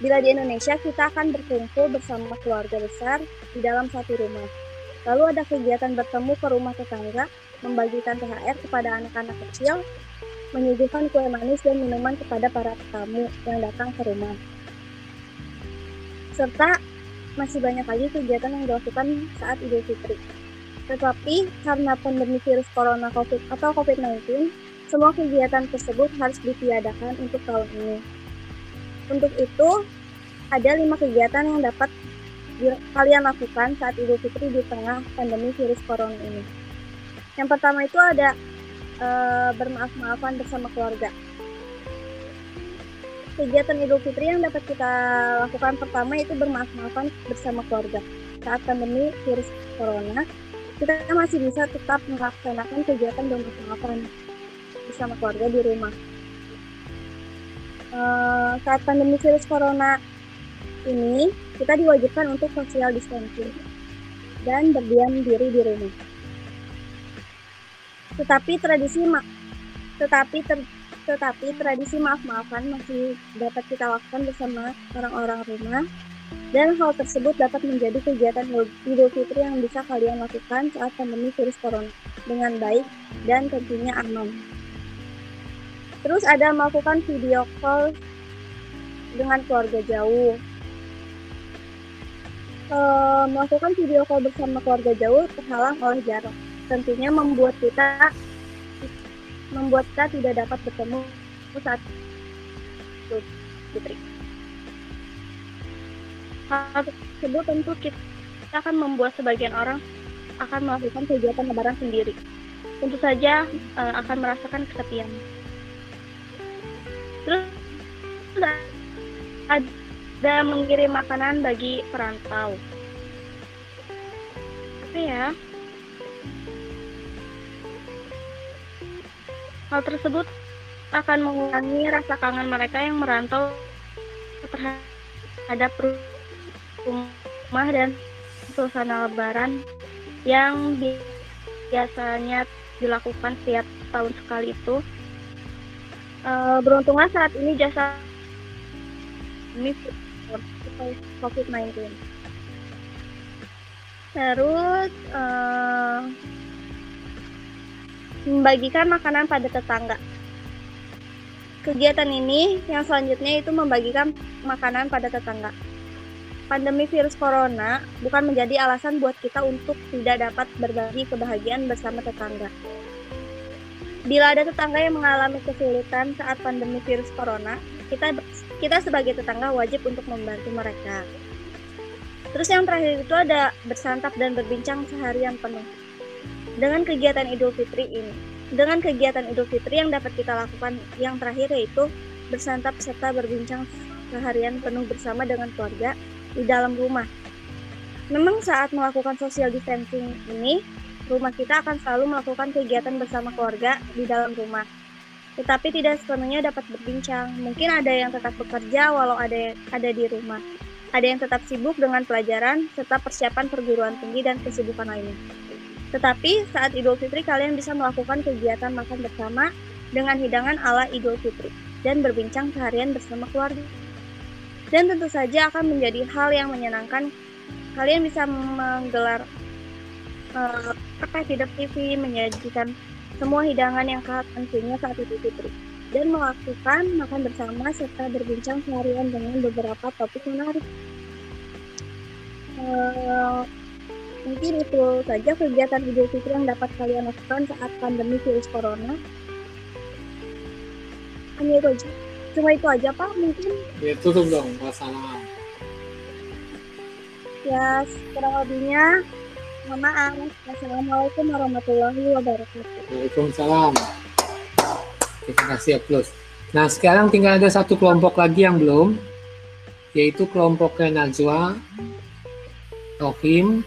Bila di Indonesia, kita akan berkumpul bersama keluarga besar di dalam satu rumah. Lalu ada kegiatan bertemu ke rumah tetangga, membagikan THR kepada anak-anak kecil, menyuguhkan kue manis dan minuman kepada para tamu yang datang ke rumah. Serta masih banyak lagi kegiatan yang dilakukan saat Idul Fitri. Tetapi karena pandemi virus corona COVID atau COVID-19, semua kegiatan tersebut harus ditiadakan untuk tahun ini. Untuk itu, ada lima kegiatan yang dapat kalian lakukan saat Idul Fitri di tengah pandemi virus corona ini. Yang pertama itu ada eh, bermaaf-maafan bersama keluarga. Kegiatan Idul Fitri yang dapat kita lakukan pertama itu bermaaf-maafan bersama keluarga. Saat pandemi virus corona, kita masih bisa tetap melaksanakan kegiatan bermaaf-maafan bersama keluarga di rumah. Eh, saat pandemi virus corona ini, kita diwajibkan untuk social distancing dan berdiam diri di rumah. Tetapi tradisi tetapi ter- tetapi tradisi maaf-maafan masih dapat kita lakukan bersama orang-orang rumah dan hal tersebut dapat menjadi kegiatan Idul Fitri yang bisa kalian lakukan saat pandemi virus corona dengan baik dan tentunya aman. Terus ada melakukan video call dengan keluarga jauh. Eh, melakukan video call bersama keluarga jauh terhalang oleh jarak. Tentunya membuat kita membuat kita tidak dapat bertemu saat Idul Fitri. Hal tersebut tentu kita akan membuat sebagian orang akan melakukan kegiatan lebaran sendiri. Tentu saja eh, akan merasakan kesepian. Terus ada mengirim makanan bagi perantau. Apa ya? Hal tersebut akan mengurangi rasa kangen mereka yang merantau terhadap rumah dan suasana lebaran yang bi- biasanya dilakukan setiap tahun sekali itu. Eh, beruntunglah saat ini jasa pandemi COVID-19. Terus eh, membagikan makanan pada tetangga. Kegiatan ini yang selanjutnya itu membagikan makanan pada tetangga. Pandemi virus corona bukan menjadi alasan buat kita untuk tidak dapat berbagi kebahagiaan bersama tetangga. Bila ada tetangga yang mengalami kesulitan saat pandemi virus corona, kita kita sebagai tetangga wajib untuk membantu mereka. Terus yang terakhir itu ada bersantap dan berbincang seharian penuh. Dengan kegiatan Idul Fitri ini, dengan kegiatan Idul Fitri yang dapat kita lakukan yang terakhir yaitu bersantap serta berbincang seharian penuh bersama dengan keluarga di dalam rumah. Memang saat melakukan social distancing ini, rumah kita akan selalu melakukan kegiatan bersama keluarga di dalam rumah. Tetapi tidak sepenuhnya dapat berbincang. Mungkin ada yang tetap bekerja walau ada ada di rumah. Ada yang tetap sibuk dengan pelajaran serta persiapan perguruan tinggi dan kesibukan lainnya. Tetapi saat Idul Fitri kalian bisa melakukan kegiatan makan bersama dengan hidangan ala Idul Fitri dan berbincang seharian bersama keluarga. Dan tentu saja akan menjadi hal yang menyenangkan. Kalian bisa menggelar uh, tidak TV, menyajikan semua hidangan yang tentunya saat Idul Fitri dan melakukan makan bersama serta berbincang seharian dengan beberapa topik menarik. Uh, Mungkin itu saja kegiatan Idul Fitri yang dapat kalian lakukan saat pandemi virus corona. Hanya itu aja. Cuma itu aja Pak mungkin. Ya tutup dong, wassalam. Ya kurang lebihnya mohon maaf. Assalamualaikum warahmatullahi wabarakatuh. Waalaikumsalam. Terima kasih plus. Nah sekarang tinggal ada satu kelompok lagi yang belum, yaitu kelompoknya Najwa, Rohim,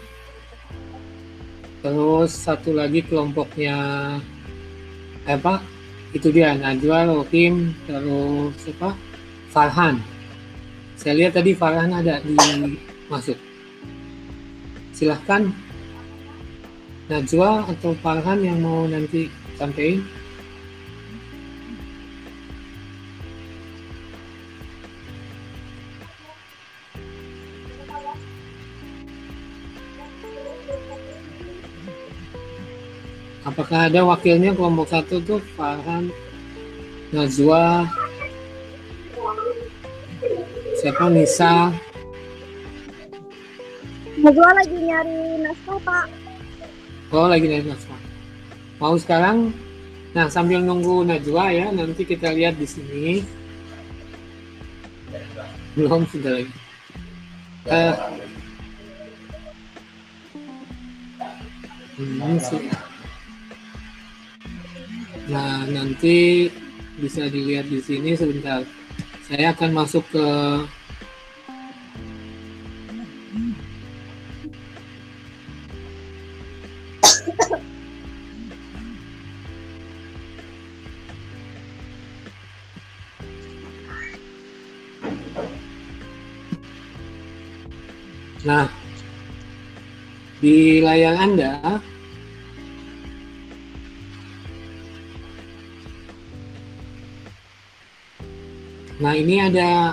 terus satu lagi kelompoknya apa? Itu dia Najwa Rohim terus apa Farhan. Saya lihat tadi Farhan ada di masuk. Silahkan. Najwa atau Farhan yang mau nanti sampaikan Apakah ada wakilnya kelompok satu tuh Farhan, Najwa, siapa Nisa? Najwa lagi nyari naskah Pak. Oh lagi nyari naskah. Mau sekarang? Nah sambil nunggu Najwa ya, nanti kita lihat di sini. Belum sudah lagi. Uh, hmm, sih. Nah, nanti bisa dilihat di sini sebentar. Saya akan masuk ke Nah, di layar Anda Nah ini ada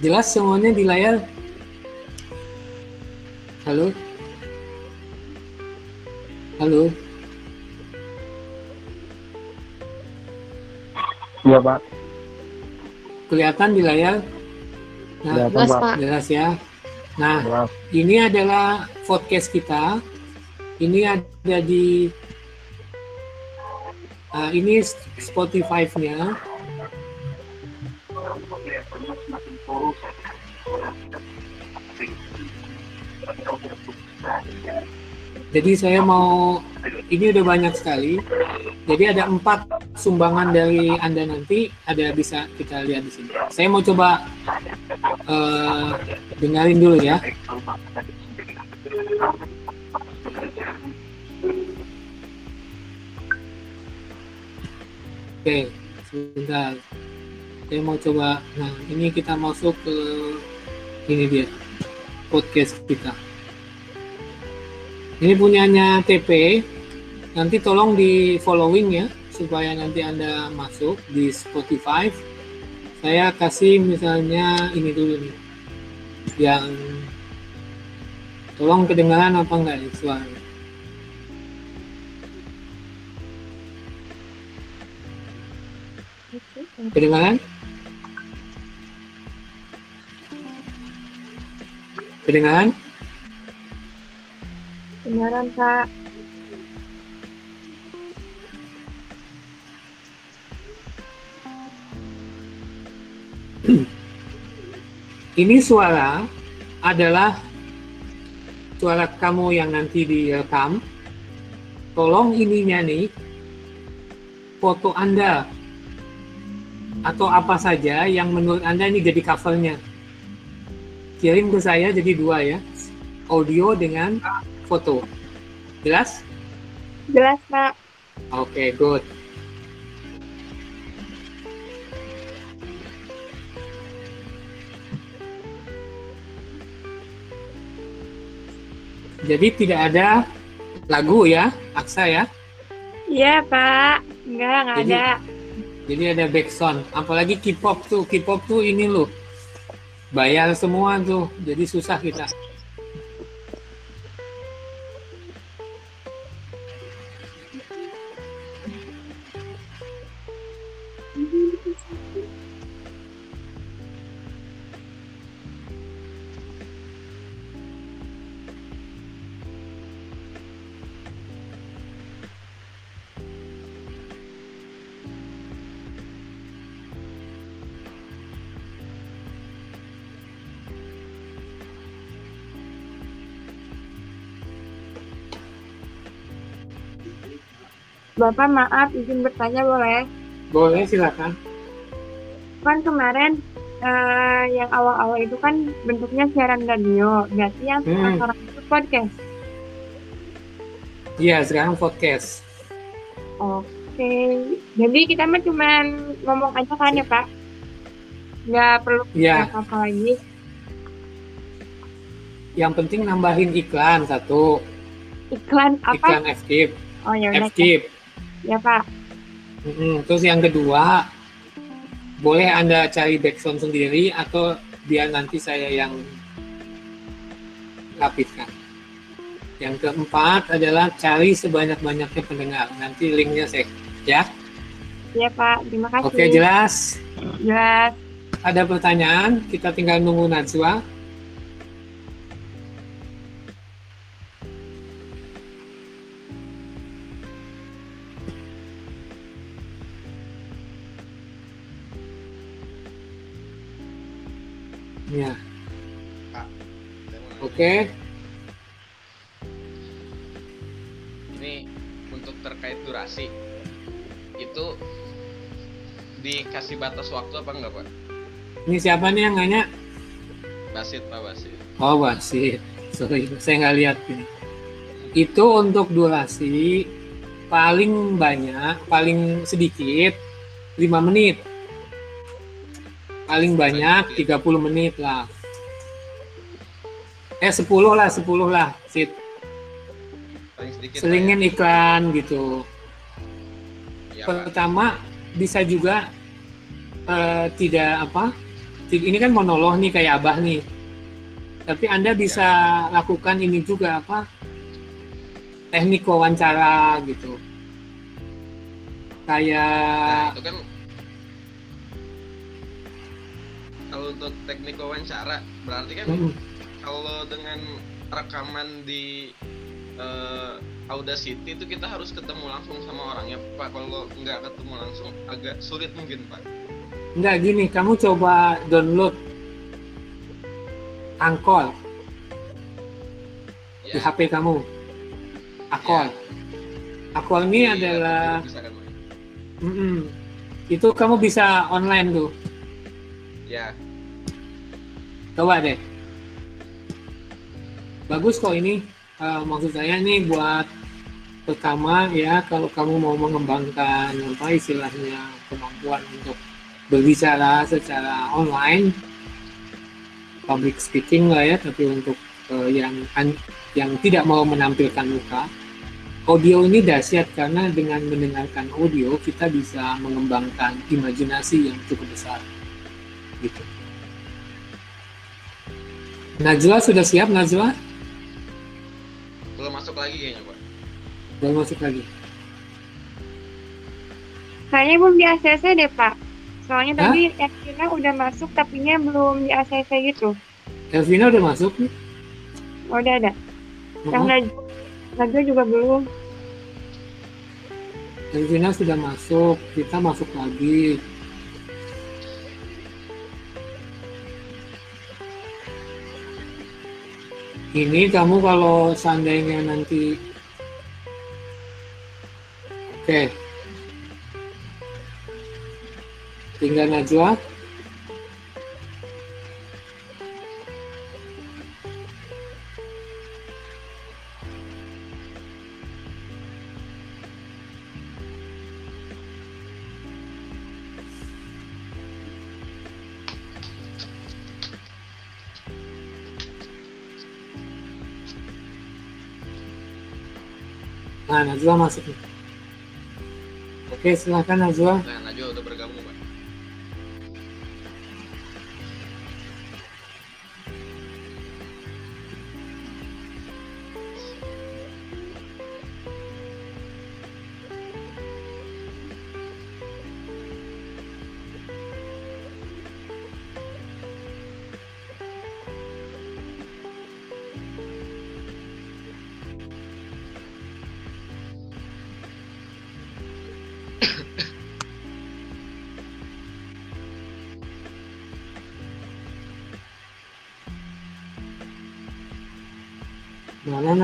jelas semuanya di layar. Halo? Halo? Iya Pak. Kelihatan di layar? Nah, Kelihatan, Pak. jelas ya. Nah, Jelas. ini adalah podcast kita. Ini ada di uh, ini Spotify-nya. Jadi saya mau ini udah banyak sekali. Jadi ada empat sumbangan dari anda nanti ada bisa kita lihat di sini. Saya mau coba eh, dengarin dulu ya. Oke, sebentar. Saya mau coba. Nah, ini kita masuk ke ini dia podcast kita. Ini punyanya TP. Nanti tolong di following ya supaya nanti Anda masuk di Spotify. saya kasih misalnya ini dulu nih yang tolong kedengaran apa enggak nih suara kedengaran kedengaran Beneran, Kak. ini suara adalah suara kamu yang nanti direkam. Tolong ininya nih, foto Anda atau apa saja yang menurut Anda ini jadi covernya. Kirim ke saya jadi dua ya, audio dengan foto. Jelas? Jelas, Kak. Oke, good. Jadi tidak ada lagu ya, Aksa ya. Iya, Pak. Enggak, enggak Jadi- ada. Jadi ada backsound. Apalagi K-pop tuh, K-pop tuh ini loh. Bayar semua tuh, jadi susah kita. Bapak maaf, izin bertanya boleh? Boleh silakan. Kan kemarin eh, yang awal-awal itu kan bentuknya siaran radio. Berarti yang Hmm. sekarang itu podcast. Iya, sekarang podcast. Oke. Jadi kita mah cuman ngomong aja kan ya, Pak? Nggak perlu Iya, apa-apa lagi. yang penting nambahin iklan satu, Iklan apa? iklan FKIP, Oh ya. FKIP. Ya, Pak. Mm-mm. Terus yang kedua, boleh Anda cari backsound sendiri atau biar nanti saya yang rapitkan. Yang keempat adalah cari sebanyak-banyaknya pendengar. Nanti linknya saya ya. Ya, Pak. Terima kasih. Oke, jelas. Jelas. Ada pertanyaan? Kita tinggal nunggu Najwa. Oke. Ini untuk terkait durasi itu dikasih batas waktu apa enggak pak? Ini siapa nih yang nanya? Basit pak Basit. Oh, wasit. Sorry, saya nggak lihat ini. Itu untuk durasi paling banyak, paling sedikit 5 menit. Paling banyak 30 menit lah. Eh 10 lah, 10 lah. Sit. Selingin iklan gitu. ya? Ya, Pak. Pertama bisa juga eh, tidak apa? Ini kan monolog nih kayak Abah nih. Tapi Anda bisa lakukan ini juga apa? Teknik wawancara gitu. Nah, Kayak itu kan kalau untuk teknik wawancara berarti kan Mm, kalau dengan rekaman di eh, Audacity itu kita harus ketemu langsung sama orangnya Pak kalau nggak ketemu langsung agak sulit mungkin Pak enggak gini, kamu coba download Angkor di ya, HP kamu. Angkor. Angkor ini di adalah bisa kan, Pak? Mm-mm. Itu kamu bisa online tuh. ya Coba deh. Bagus kok ini. Eh, maksud saya nih buat pertama ya kalau kamu mau mengembangkan apa istilahnya kemampuan untuk berbicara secara online public speaking lah ya tapi untuk eh, yang an- yang tidak mau menampilkan muka audio ini dahsyat karena dengan mendengarkan audio kita bisa mengembangkan imajinasi yang cukup besar gitu. Najwa sudah siap Najwa? Belum masuk lagi kayaknya, Pak. Belum masuk lagi. Kayaknya belum di ACC deh, Pak. Soalnya Hah? tadi Elvina udah masuk, tapi nya belum di ACC gitu. Elvina udah masuk nih? Oh, udah ada. Yang Oh, Najwa, Najwa juga belum. Elvina sudah masuk, kita masuk lagi. Ini kamu kalau seandainya nanti Oke. Tinggal Najwa. Nah, Najwa masuk. Oke, silakan Najwa. Nah,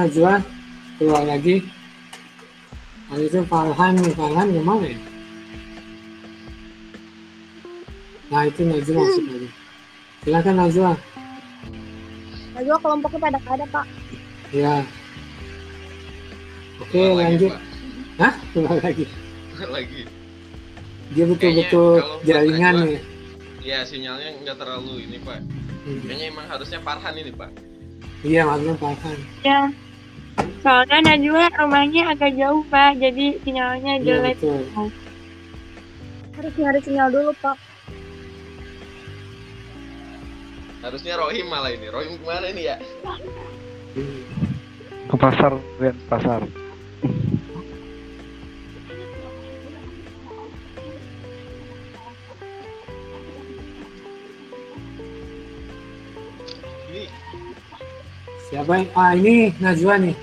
Najwa? Keluar lagi. Nah, itu Farhan, Farhan gimana ya? Nah, itu Najwa masuk lagi. Silakan Najwa. Najwa kelompoknya pada ada, Pak. Ya. Oke, Keluar lagi, lanjut. Pak. Hah? Keluar lagi. lagi. Dia betul-betul jaringan Najwa- ya. Ya, sinyalnya nggak terlalu ini, Pak. Hmm. Kayaknya emang harusnya Farhan ini, Pak. Iya, maksudnya Farhan. Ya. Soalnya Najwa rumahnya agak jauh, Pak. Jadi sinyalnya Iya, jelek. betul. Harus nyari sinyal dulu, Pak. Harusnya Rohim malah ini. Rohim ke mana ini ya? Ke pasar, Ren, pasar. Ini Siapa yang? Ah, ini Najwa nih.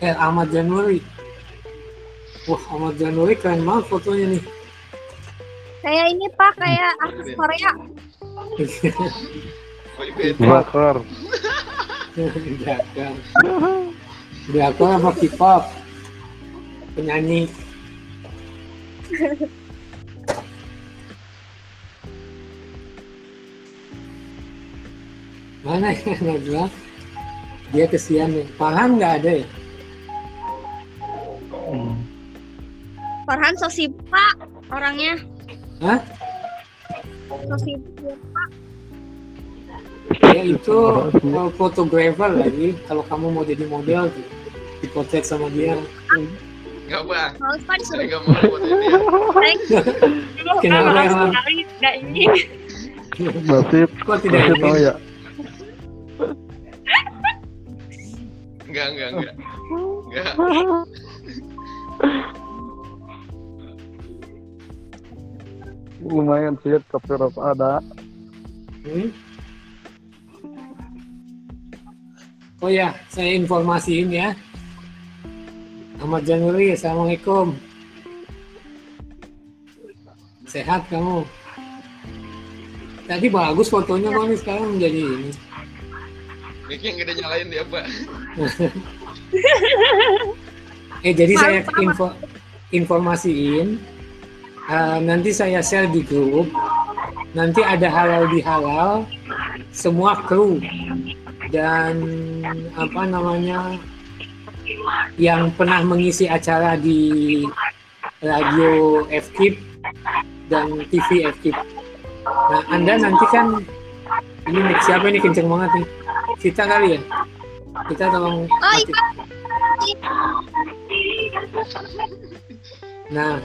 Eh, Ahmad Januari. Wah, Ahmad Januari keren banget fotonya nih. Kayak ini, Pak. Kayak artis Korea. Bakar. Belakang. Belakang apa K-pop? Penyanyi. Mana ya Najwa? Dia kesian nih. Farhan nggak ada ya? Farhan so sibuk, Pak. Orangnya. Hah? So sibuk. Ya itu uh, fotografer lagi. Kalau kamu mau jadi model dipotret sama dia. Nggak, Pak. Males, Pak, Saya nggak mau buat ini ya. Kenapa emang? Nggak ini. Masih, Kok tidak tahu ingin? ya? Nggak, nggak, nggak. Nggak. Lumayan sih, tapi harus ada. Hmm? Oh ya, saya informasiin ya. Ahmad Januari, Assalamualaikum. Sehat kamu? Tadi bagus fotonya kok nih sekarang menjadi ini. Mic-nya nggak ada nyalain dia, Pak. Eh jadi Malu, saya info, informasiin. Eh, nanti saya share di grup. Nanti ada halal di halal. Semua kru dan apa namanya yang pernah mengisi acara di radio FKIP dan TV FKIP. Nah, Anda nanti kan ini siapa ini kenceng banget nih? Kita kali ya? Kita tolong mati. Nah,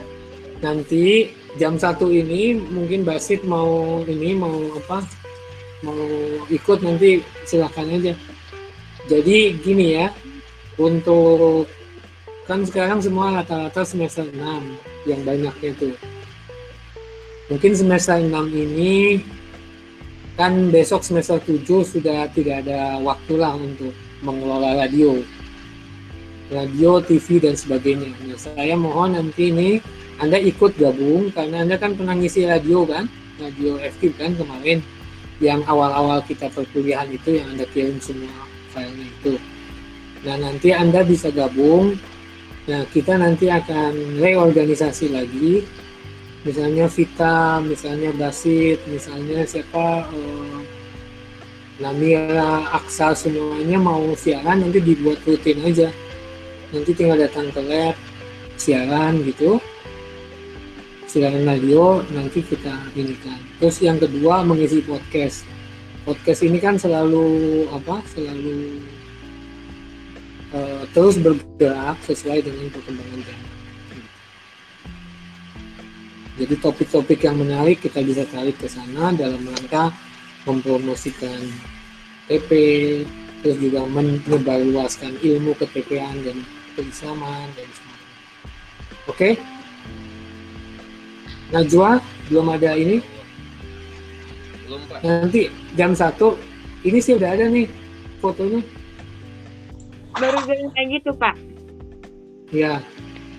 nanti jam satu ini mungkin Basit mau ini mau apa mau ikut nanti silakan aja. Jadi gini ya untuk kan sekarang semua rata-rata semester 6 yang banyaknya itu mungkin semester 6 ini kan besok semester 7 sudah tidak ada waktu lah untuk mengelola radio. Radio, TV dan sebagainya. Nah, saya mohon nanti ini Anda ikut gabung karena Anda kan pernah ngisi radio kan, radio FK kan kemarin yang awal-awal kita perkuliahan itu yang Anda kirim semua filenya itu. Nah, nanti Anda bisa gabung. Nah, kita nanti akan reorganisasi lagi. Misalnya Vita, misalnya Basit, misalnya siapa eh, Namira, Aksa semuanya mau siaran nanti dibuat rutin aja nanti tinggal datang ke lab siaran gitu siaran radio nanti kita ini kan terus yang kedua mengisi podcast podcast ini kan selalu apa selalu uh, terus bergerak sesuai dengan perkembangan zaman jadi topik-topik yang menarik kita bisa tarik ke sana dalam rangka mempromosikan TP terus juga menyebarluaskan ilmu ketepian dan keislaman dan sebagainya. Oke? Najwa belum ada ini. Belum Pak. Nanti jam satu ini sih udah ada nih fotonya. Baru bilang kayak gitu, Pak. Ya.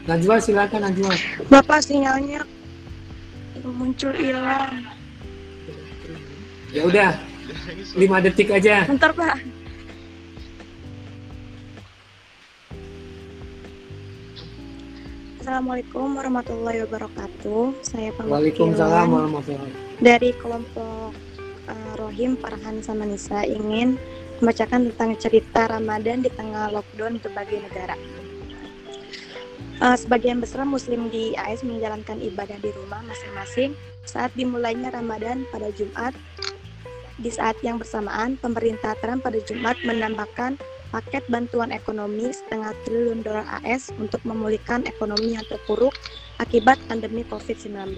Najwa silakan Najwa. Bapak sinyalnya muncul hilang. Ya udah, lima detik aja. Bentar, Pak. Assalamualaikum warahmatullahi wabarakatuh. Saya Waalaikumsalam warahmatullahi dari kelompok uh, Rohim Farhan sama Nisa ingin membacakan tentang cerita Ramadan di tengah lockdown berbagai negara. Uh, sebagian besar Muslim di AS menjalankan ibadah di rumah masing-masing saat dimulainya Ramadan pada Jumat. Di saat yang bersamaan, pemerintah Trump pada Jumat menambahkan paket bantuan ekonomi setengah triliun dolar AS untuk memulihkan ekonomi yang terpuruk akibat pandemi COVID-19.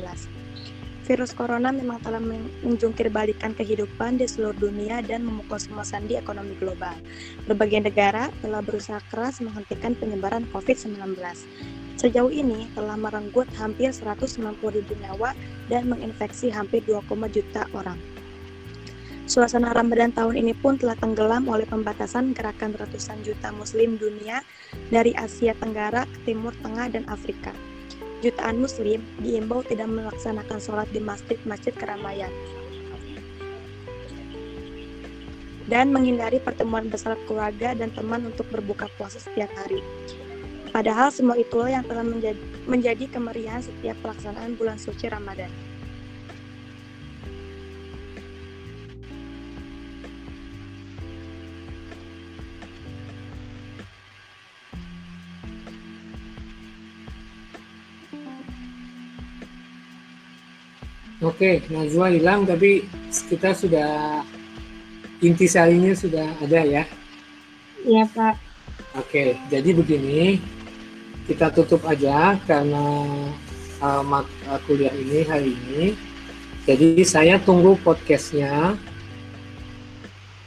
Virus corona memang telah menjungkir balikan kehidupan di seluruh dunia dan memukul semua sendi ekonomi global. Berbagai negara telah berusaha keras menghentikan penyebaran COVID-19. Sejauh ini telah merenggut hampir 190 ribu nyawa dan menginfeksi hampir 2, juta orang. Suasana Ramadan tahun ini pun telah tenggelam oleh pembatasan gerakan ratusan juta muslim dunia dari Asia Tenggara Timur Tengah dan Afrika. Jutaan muslim diimbau tidak melaksanakan sholat di masjid-masjid keramaian dan menghindari pertemuan besar keluarga dan teman untuk berbuka puasa setiap hari. Padahal semua itulah yang telah menjadi, menjadi kemeriahan setiap pelaksanaan bulan suci Ramadan. Oke, Najwa hilang tapi kita sudah intisarinya sudah ada ya. Iya, Pak. Oke, jadi begini kita tutup aja karena uh, kuliah ini hari ini. Jadi saya tunggu podcastnya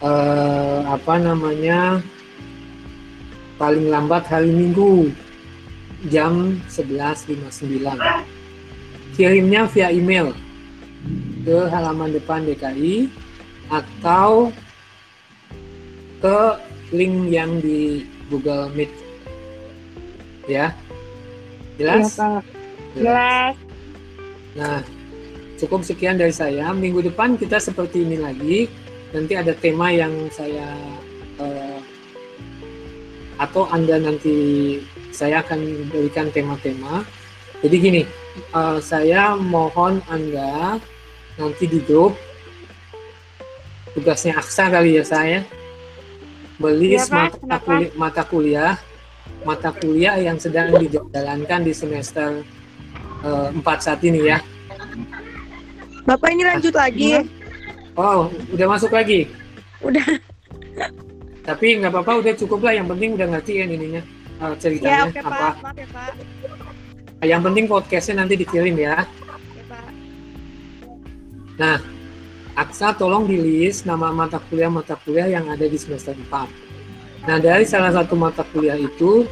uh, apa namanya paling lambat hari Minggu jam 11.59. Kirimnya via email ke halaman depan DKI atau ke link yang di Google Meet. Ya. Jelas? Iya, Pak. Jelas. Nah, cukup sekian dari saya. Minggu depan kita seperti ini lagi. Nanti ada tema yang saya eh, atau Anda nanti saya akan berikan tema-tema. Jadi gini, eh, saya mohon Anda nanti di grup tugasnya Aksa kali ya saya beli Pak. mata, Kenapa? kuliah, mata kuliah mata kuliah yang sedang dijalankan di semester 4 saat ini ya. Bapak ini lanjut lagi. Oh, udah masuk lagi. Udah. Tapi nggak apa-apa, udah cukup lah. Yang penting udah ngerti kan ininya Ya, ceritanya oke, apa. Pak. Maaf ya, Pak. Yang penting podcastnya nanti dikirim ya. Nah, Aksa tolong di list nama mata kuliah-mata kuliah yang ada di semester 4. Nah, dari salah satu mata kuliah itu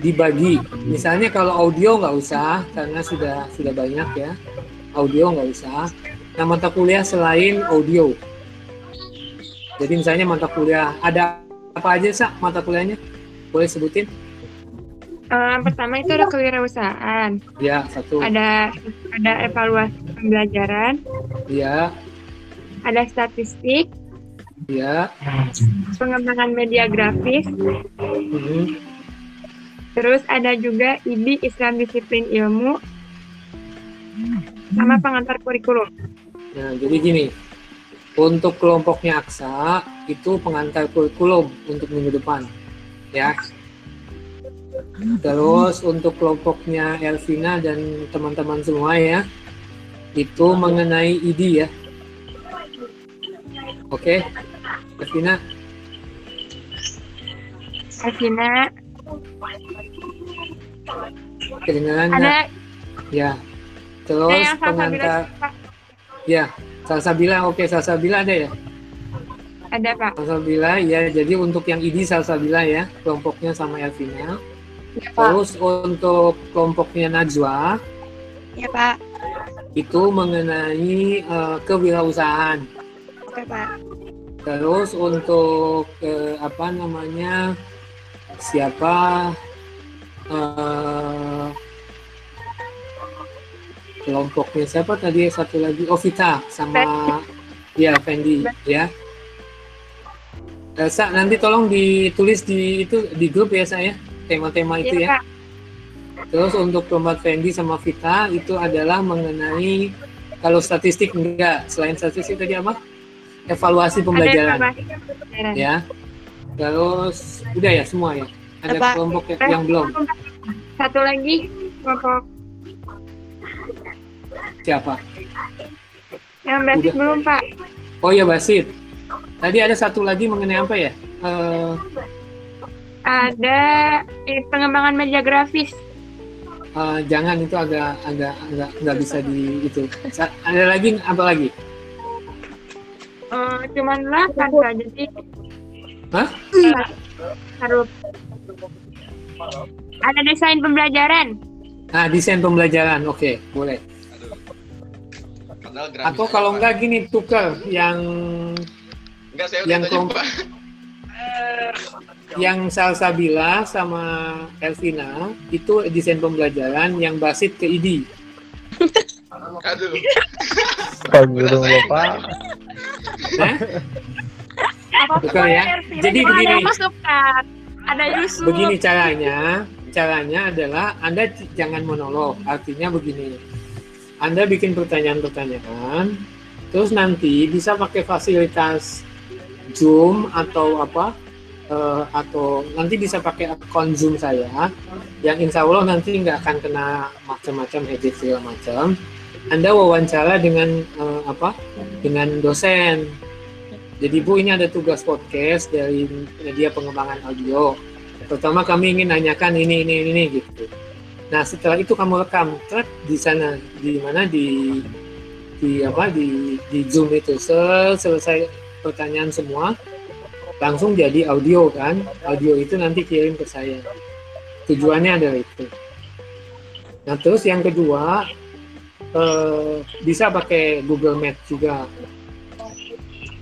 dibagi. Misalnya kalau audio nggak usah karena sudah sudah banyak ya. Audio nggak usah. Nah, mata kuliah selain audio. Jadi misalnya mata kuliah ada apa aja sih mata kuliahnya? Boleh sebutin? Eh, pertama itu ada kewirausahaan, Ya, satu. ada ada evaluasi pembelajaran, Ya, ada statistik, ya. pengembangan media grafis, Mhm. terus ada juga IDI Islam Disiplin Ilmu, sama pengantar kurikulum. Nah, jadi gini, untuk kelompoknya Aksa itu pengantar kurikulum untuk minggu depan, ya. Terus untuk kelompoknya Elvina dan teman-teman semua ya, itu mengenai ID ya. Oke, Elvina, Alvina, kedengaran ada Ya. Terus salsabila pengantar, ya, Salsabila, oke Salsabila ada ya? Ada Pak. Salsabila ya, jadi untuk yang ID Salsabila ya, kelompoknya sama Elvina. Ya, Pak. Terus untuk kelompoknya Najwa Ya Pak. itu mengenai eh, kewirausahaan. Oke Pak. Terus untuk eh, apa namanya siapa eh, kelompoknya siapa tadi satu lagi oh Vita sama ya Fendi ya. Sa, nanti tolong ditulis di itu di grup ya saya tema-tema itu Iya, ya. Terus untuk kelompok Fendi sama Vita itu adalah mengenai kalau statistik enggak, selain statistik tadi apa? Evaluasi pembelajaran ya. Terus udah ya semua ya. Ada kelompok yang, yang belum. Satu lagi kelompok Siapa? yang basis Udah. belum Pak. Oh ya Basit. Tadi ada satu lagi mengenai apa ya? Eh, Ada eh, pengembangan media grafis. eh, jangan itu agak agak agak nggak bisa di itu. Ada lagi apa lagi? Eh, cuman 8 Pak. Jadi Hah? eh, taruh. Ada desain pembelajaran. Nah desain pembelajaran, oke boleh. Padahal grafis Atau kalau enggak gini tukar yang Enggak saya yang udah. Yang Salsabila sama Elvina itu desain pembelajaran yang basit ke ID. Aduh. Nah, Apa ya. Jadi begini. Ada Yusuf. begini caranya. Caranya adalah Anda jangan monolog. Artinya begini. Anda bikin pertanyaan-pertanyaan, terus nanti bisa pakai fasilitas Zoom atau apa eh, atau nanti bisa pakai akun Zoom saya yang insya Allah nanti nggak akan kena macam-macam edit segala macam. Anda wawancara dengan eh, apa? Dengan dosen. Jadi Bu ini ada tugas podcast dari media pengembangan audio. Pertama kami ingin nanyakan ini ini ini gitu. Nah setelah itu kamu rekam trek di sana di mana di di apa di di zoom itu Se- selesai pertanyaan semua langsung jadi audio kan? Audio itu nanti kirim ke saya. Tujuannya adalah itu. Nah terus yang kedua eh, bisa pakai Google Map juga.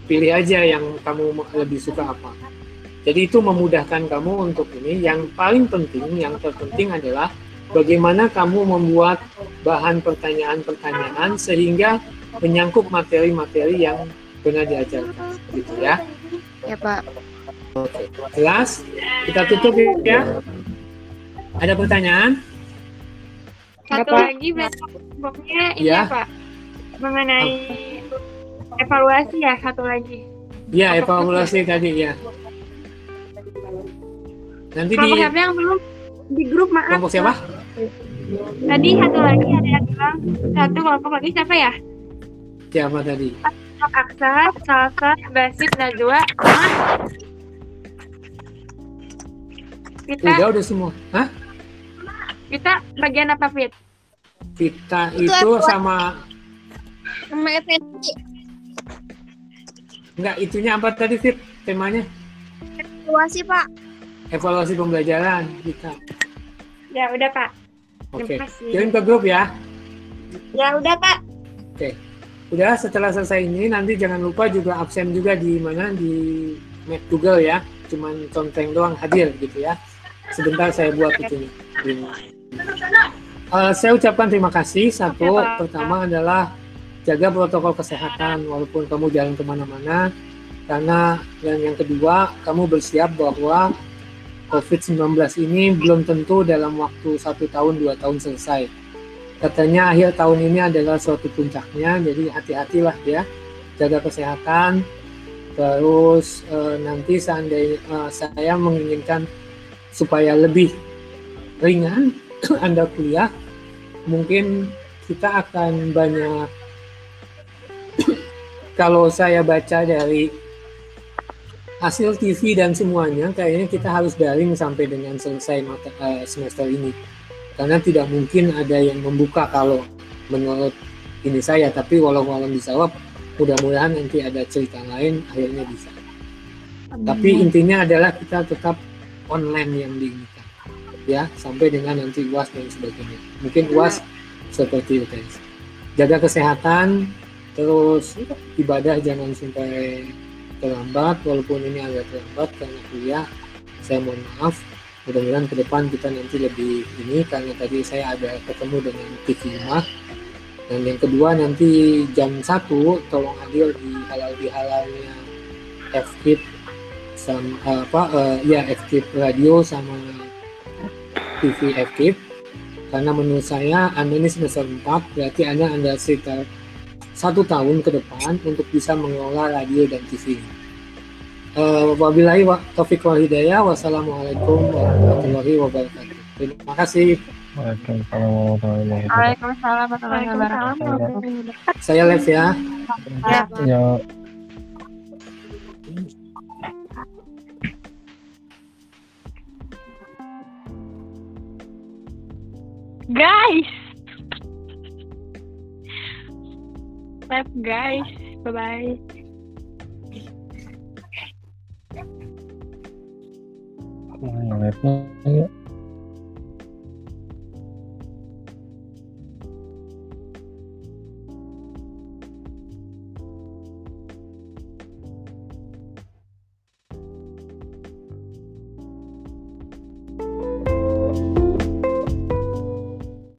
Pilih aja yang kamu lebih suka apa. Jadi itu memudahkan kamu untuk ini. Yang paling penting yang terpenting adalah bagaimana kamu membuat bahan pertanyaan-pertanyaan sehingga menyangkut materi-materi yang pernah diajarkan gitu ya Ya Pak. jelas kita tutup ya ada pertanyaan Satu Apa? lagi berarti kelompoknya ini Ya. ya Pak. Mengenai evaluasi ya satu lagi. ya evaluasi tadi ya nanti di Kelompok siapa yang belum di grup maaf. kelompok siapa Tadi satu lagi ada yang bilang satu kelompok lagi siapa ya? siapa tadi Kelompok Aksa, Salsa, Basit, Najwa, sama kita udah udah semua Hah? kita bagian apa Fit? kita itu sama Sama FNI. Enggak, itunya apa tadi Fit? Temanya Evaluasi, Pak. evaluasi pembelajaran kita. Ya, udah, Pak. Oke. Kasih. Kirim ke grup ya. Ya, udah, Pak. Udah setelah selesai ini nanti jangan lupa juga absen juga di mana di Meet Google ya. Cuman conteng doang hadir gitu ya. Sebentar saya buat itu. Eh, saya ucapkan terima kasih. Satu, pertama adalah jaga protokol kesehatan walaupun kamu jalan ke mana-mana. Karena dan yang kedua, kamu bersiap bahwa COVID-19 ini belum tentu dalam waktu satu tahun dua tahun selesai katanya akhir tahun ini adalah suatu puncaknya jadi hati-hatilah ya jaga kesehatan. Terus eh, nanti seandainya eh, saya menginginkan supaya lebih ringan anda kuliah mungkin kita akan banyak kalau saya baca dari hasil TV dan semuanya kayaknya kita harus daring sampai dengan selesai eh, semester ini karena tidak mungkin ada yang membuka kalau menurut ini saya. Tapi walau walau dijawab mudah-mudahan nanti ada cerita lain akhirnya bisa. Tapi intinya adalah kita tetap online yang diinginkan. Ya sampai dengan nanti uas dan sebagainya. Mungkin uas seperti itu jaga kesehatan terus ibadah jangan sampai terlambat walaupun ini agak terlambat karena kuliah. Saya mohon maaf mudah-mudahan ke depan kita nanti lebih ini karena tadi saya ada ketemu dengan TV rumah dan yang kedua nanti jam 1 tolong hadir di halal di halalnya FKIP sama apa eh, ya FKIP radio sama TV FKIP karena menurut saya anda ini semester 4 berarti anda anda sekitar satu tahun ke depan untuk bisa mengelola radio dan TV Uh, wabillahi wa taufiq wal hidayah. Wassalamualaikum warahmatullahi wabarakatuh. Terima kasih. Waalaikumsalam warahmatullahi wabarakatuh. Waalaikumsalam warahmatullahi wabarakatuh. Saya live ya. Ya. Ya, Guys. Live guys. Bye bye. Yang live-nya